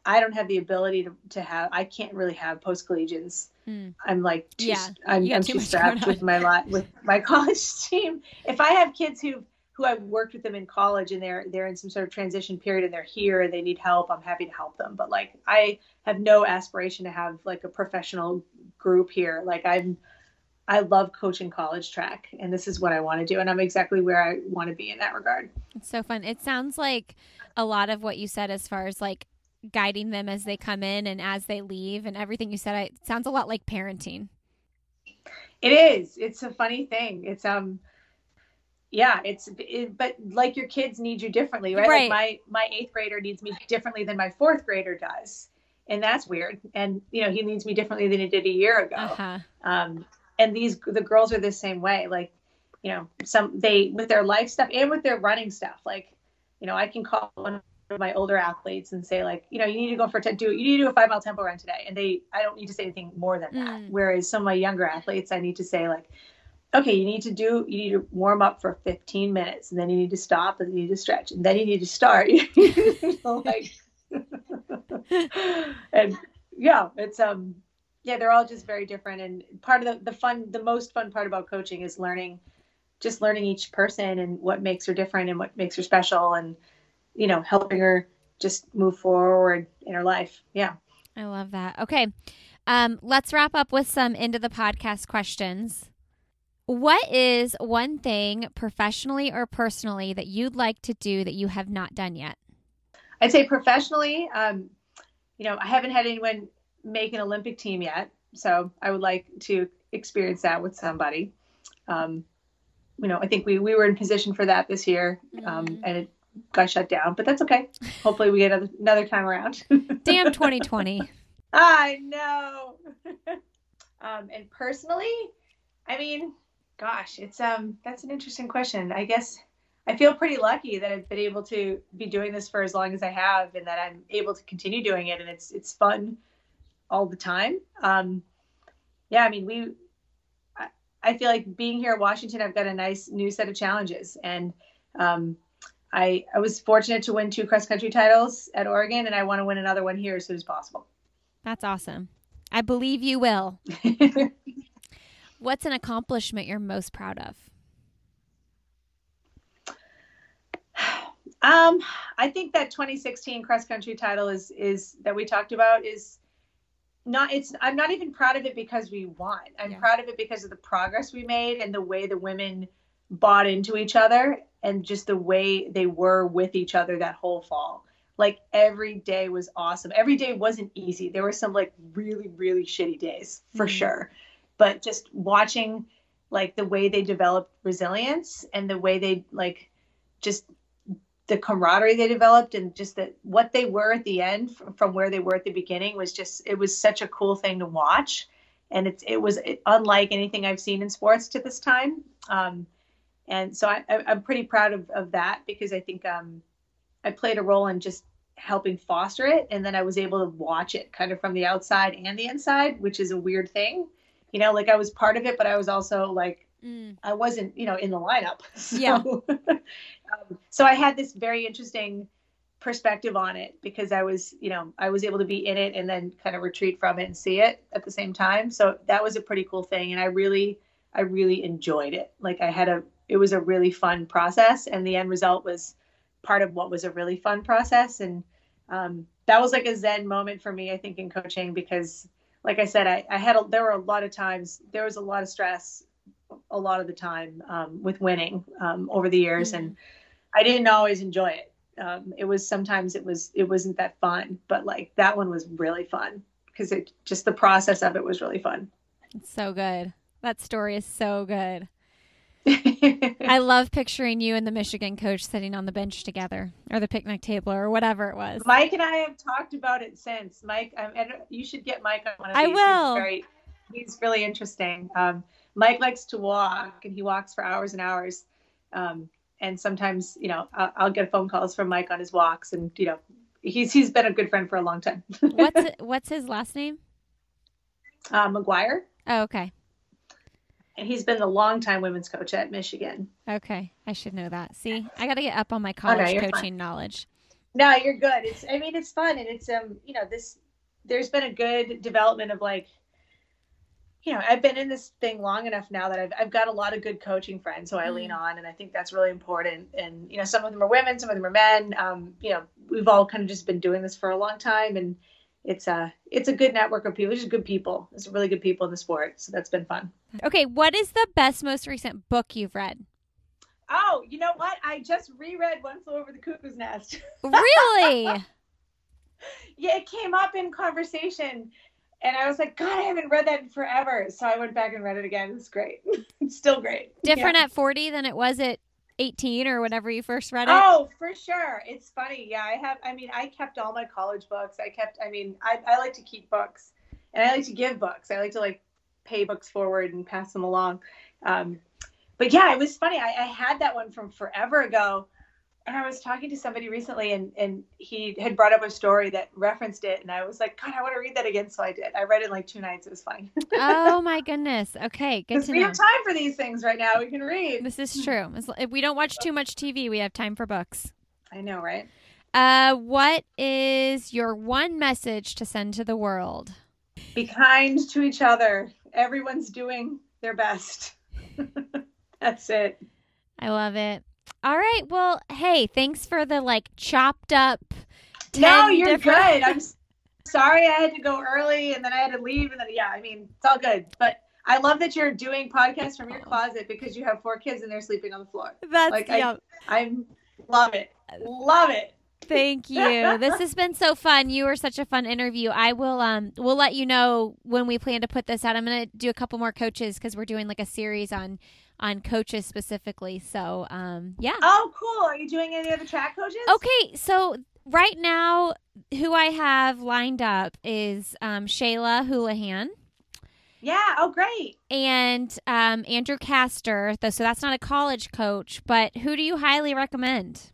I don't have the ability to, to have. I can't really have post collegians. Mm. I'm like, too, yeah, I'm, I'm too, too strapped with my lot with my college team. If I have kids who who I've worked with them in college and they're they're in some sort of transition period and they're here and they need help, I'm happy to help them. But like, I have no aspiration to have like a professional group here. Like I'm. I love coaching college track, and this is what I want to do, and I'm exactly where I want to be in that regard. It's so fun. It sounds like a lot of what you said as far as like guiding them as they come in and as they leave, and everything you said. It sounds a lot like parenting. It is. It's a funny thing. It's um, yeah. It's it, but like your kids need you differently, right? Right. Like my my eighth grader needs me differently than my fourth grader does, and that's weird. And you know he needs me differently than he did a year ago. Uh-huh. Um, and these the girls are the same way. Like you know some they with their life stuff and with their running stuff. Like you know I can call one of my older athletes and say like you know you need to go for a do you need to do a five mile tempo run today and they I don't need to say anything more than that. Mm. Whereas some of my younger athletes I need to say like okay you need to do you need to warm up for 15 minutes and then you need to stop and you need to stretch and then you need to start. you know, like and yeah it's um yeah they're all just very different and part of the, the fun the most fun part about coaching is learning just learning each person and what makes her different and what makes her special and you know helping her just move forward in her life yeah I love that. Okay. Um, let's wrap up with some into the podcast questions. What is one thing professionally or personally that you'd like to do that you have not done yet? i'd say professionally um you know i haven't had anyone make an olympic team yet so i would like to experience that with somebody um you know i think we we were in position for that this year um Mhm. and it got shut down but that's okay hopefully we get another, another time around Damn 2020. I know. um, and personally, I mean, gosh, it's um that's an interesting question. I guess I feel pretty lucky that I've been able to be doing this for as long as I have, and that I'm able to continue doing it, and it's it's fun all the time. Um, yeah, I mean, we. I, I feel like being here at Washington, I've got a nice new set of challenges, and um, I I was fortunate to win two cross country titles at Oregon, and I want to win another one here as soon as possible. That's awesome. I believe you will. What's an accomplishment you're most proud of? Um, I think that 2016 cross country title is is that we talked about is not it's I'm not even proud of it because we won. I'm Yeah. proud of it because of the progress we made and the way the women bought into each other and just the way they were with each other that whole fall. Like every day was awesome. Every day wasn't easy. There were some like really really shitty days for Mhm. sure. But just watching like the way they developed resilience and the way they like just the camaraderie they developed and just that what they were at the end from, from where they were at the beginning was just it was such a cool thing to watch. And it's it was unlike anything i've seen in sports to this time. Um, and so I, i'm pretty proud of, of that because i think um, i played a role in just helping foster it. And then i was able to watch it kind of from the outside and the inside which is a weird thing you know like i was part of it but i was also like Mm. I wasn't, you know, in the lineup. So, Yeah. um, so I had this very interesting perspective on it because I was, you know, I was able to be in it and then kind of retreat from it and see it at the same time. So that was a pretty cool thing, and I really, I really enjoyed it. Like I had a, it was a really fun process, and the end result was part of what was a really fun process, and um, that was like a zen moment for me, I think, in coaching because, like I said, I, I had, a, there were a lot of times there was a lot of stress a lot of the time um, with winning um, over the years, and I didn't always enjoy it. Um, it was sometimes it was it wasn't that fun, but like that one was really fun because it just the process of it was really fun. It's so good. That story is so good. I love picturing you and the Michigan coach sitting on the bench together or the picnic table or whatever it was. Mike and I have talked about it since. Mike, um, and you should get Mike on one of these. I will. He's, very, he's really interesting. Um, Mike likes to walk, and he walks for hours and hours. Um, and sometimes, you know, I'll, I'll get phone calls from Mike on his walks, and you know, he's he's been a good friend for a long time. what's what's his last name? uh, McGuire, Oh, okay. And he's been the longtime women's coach at Michigan. Okay. I should know that. See, I got to get up on my Oh, no, college fine. coaching knowledge. No, you're good. It's I mean it's fun and it's um you know this there's been a good development of like you know I've been in this thing long enough now that I've I've got a lot of good coaching friends who I lean on and I think that's really important and you know some of them are women some of them are men um you know we've all kind of just been doing this for a long time and it's a it's a good network of people. It's just good people. It's really good people in the sport. So that's been fun. Okay, what is the best, most recent book you've read? Oh, you know what? I just reread One Flew Over the Cuckoo's Nest. Really? yeah, it came up in conversation, and I was like, God, I haven't read that in forever. So I went back and read it again. It's great. it's still great. Different yeah. at 40 than it was at 18 or whenever you first read it? Oh, for sure. It's funny. Yeah, I have. I mean, I kept all my college books. I kept. I mean, I, I like to keep books, and I like to give books. I like to like pay books forward and pass them along. Um, but yeah, it was funny. I, I had that one from forever ago, and I was talking to somebody recently, and and he had brought up a story that referenced it, and I was like, God, I want to read that again. So I did. I read it in like two nights. It was fine. oh my goodness. Okay, good to we know. have time for these things right now. We can read. This is true. If we don't watch too much TV, we have time for books. I know, right? Uh, what is your one message to send to the world? Be kind to each other. Everyone's doing their best. That's it. I love it. All right. Well, hey, thanks for the like chopped up. No, you're different... good. I'm sorry I had to go early and then I had to leave and then yeah, I mean it's all good. But I love that you're doing podcasts from your oh. closet because you have four kids and they're sleeping on the floor. That's like yeah. I, I love it. Love it. Thank you. this has been so fun. You were such a fun interview. I will um we'll let you know when we plan to put this out. I'm going to do a couple more coaches cuz we're doing like a series on on coaches specifically. So, um, yeah. Oh, cool. Are you doing any of the track coaches? Okay, so right now, who I have lined up is um, Shayla Houlihan. Yeah. Oh, great. And um, Andrew Kastor. So that's not a college coach, but who do you highly recommend?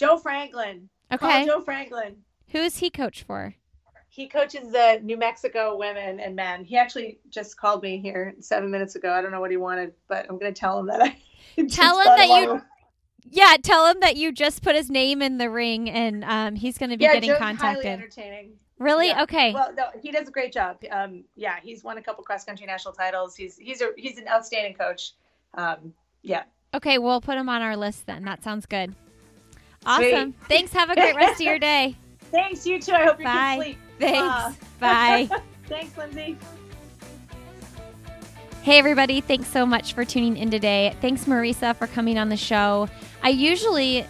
Joe Franklin. Okay. Call Joe Franklin. Who is he coach for? he coaches the New Mexico women and men. He actually just called me here seven minutes ago. I don't know what he wanted, but I'm going to tell him that I tell him that you. Yeah, tell him that you just put his name in the ring, and um, he's going to be yeah, getting Joe's contacted. Highly entertaining. Really? Yeah. Okay. Well, no, he does a great job. Um, yeah, he's won a couple cross country national titles. He's he's a he's an outstanding coach. Um, yeah. Okay, we'll put him on our list then. That sounds good. Awesome. Sweet. Thanks. Have a great rest of your day. Thanks. You too. I hope you Bye. can sleep. Thanks. Uh. Bye. Thanks, Lindsey. Hey, everybody. Thanks so much for tuning in today. Thanks, Maurica, for coming on the show. I usually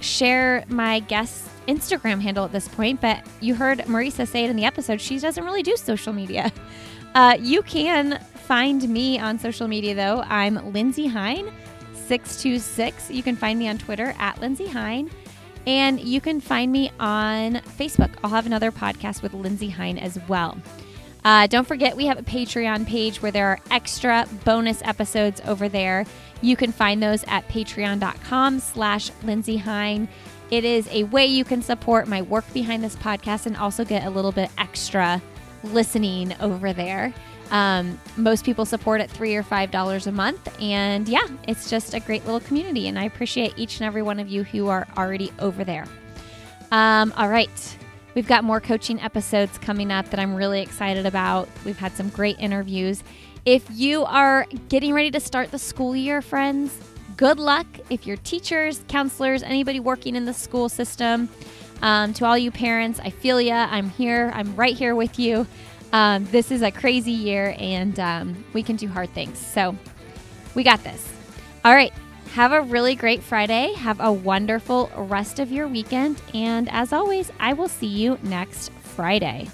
share my guest's Instagram handle at this point, but you heard Maurica say it in the episode. She doesn't really do social media. Uh, you can find me on social media, though. I'm Lindsey Hein, 626. You can find me on Twitter at Lindsey Hein. And you can find me on Facebook. I'll have another podcast with Lindsey Hein as well. Uh, don't forget, we have a Patreon page where there are extra bonus episodes over there. You can find those at patreon.com slash Lindsey Hein. It is a way you can support my work behind this podcast and also get a little bit extra listening over there. Um, most people support at three or five dollars a month, and yeah, it's just a great little community. And I appreciate each and every one of you who are already over there. Um, all right, we've got more coaching episodes coming up that I'm really excited about. We've had some great interviews. If you are getting ready to start the school year, friends, good luck. If you're teachers, counselors, anybody working in the school system, um, to all you parents, I feel ya. I'm here. I'm right here with you. Um, this is a crazy year and um, we can do hard things. So we got this. All right. Have a really great Friday. Have a wonderful rest of your weekend. And as always, I will see you next Friday.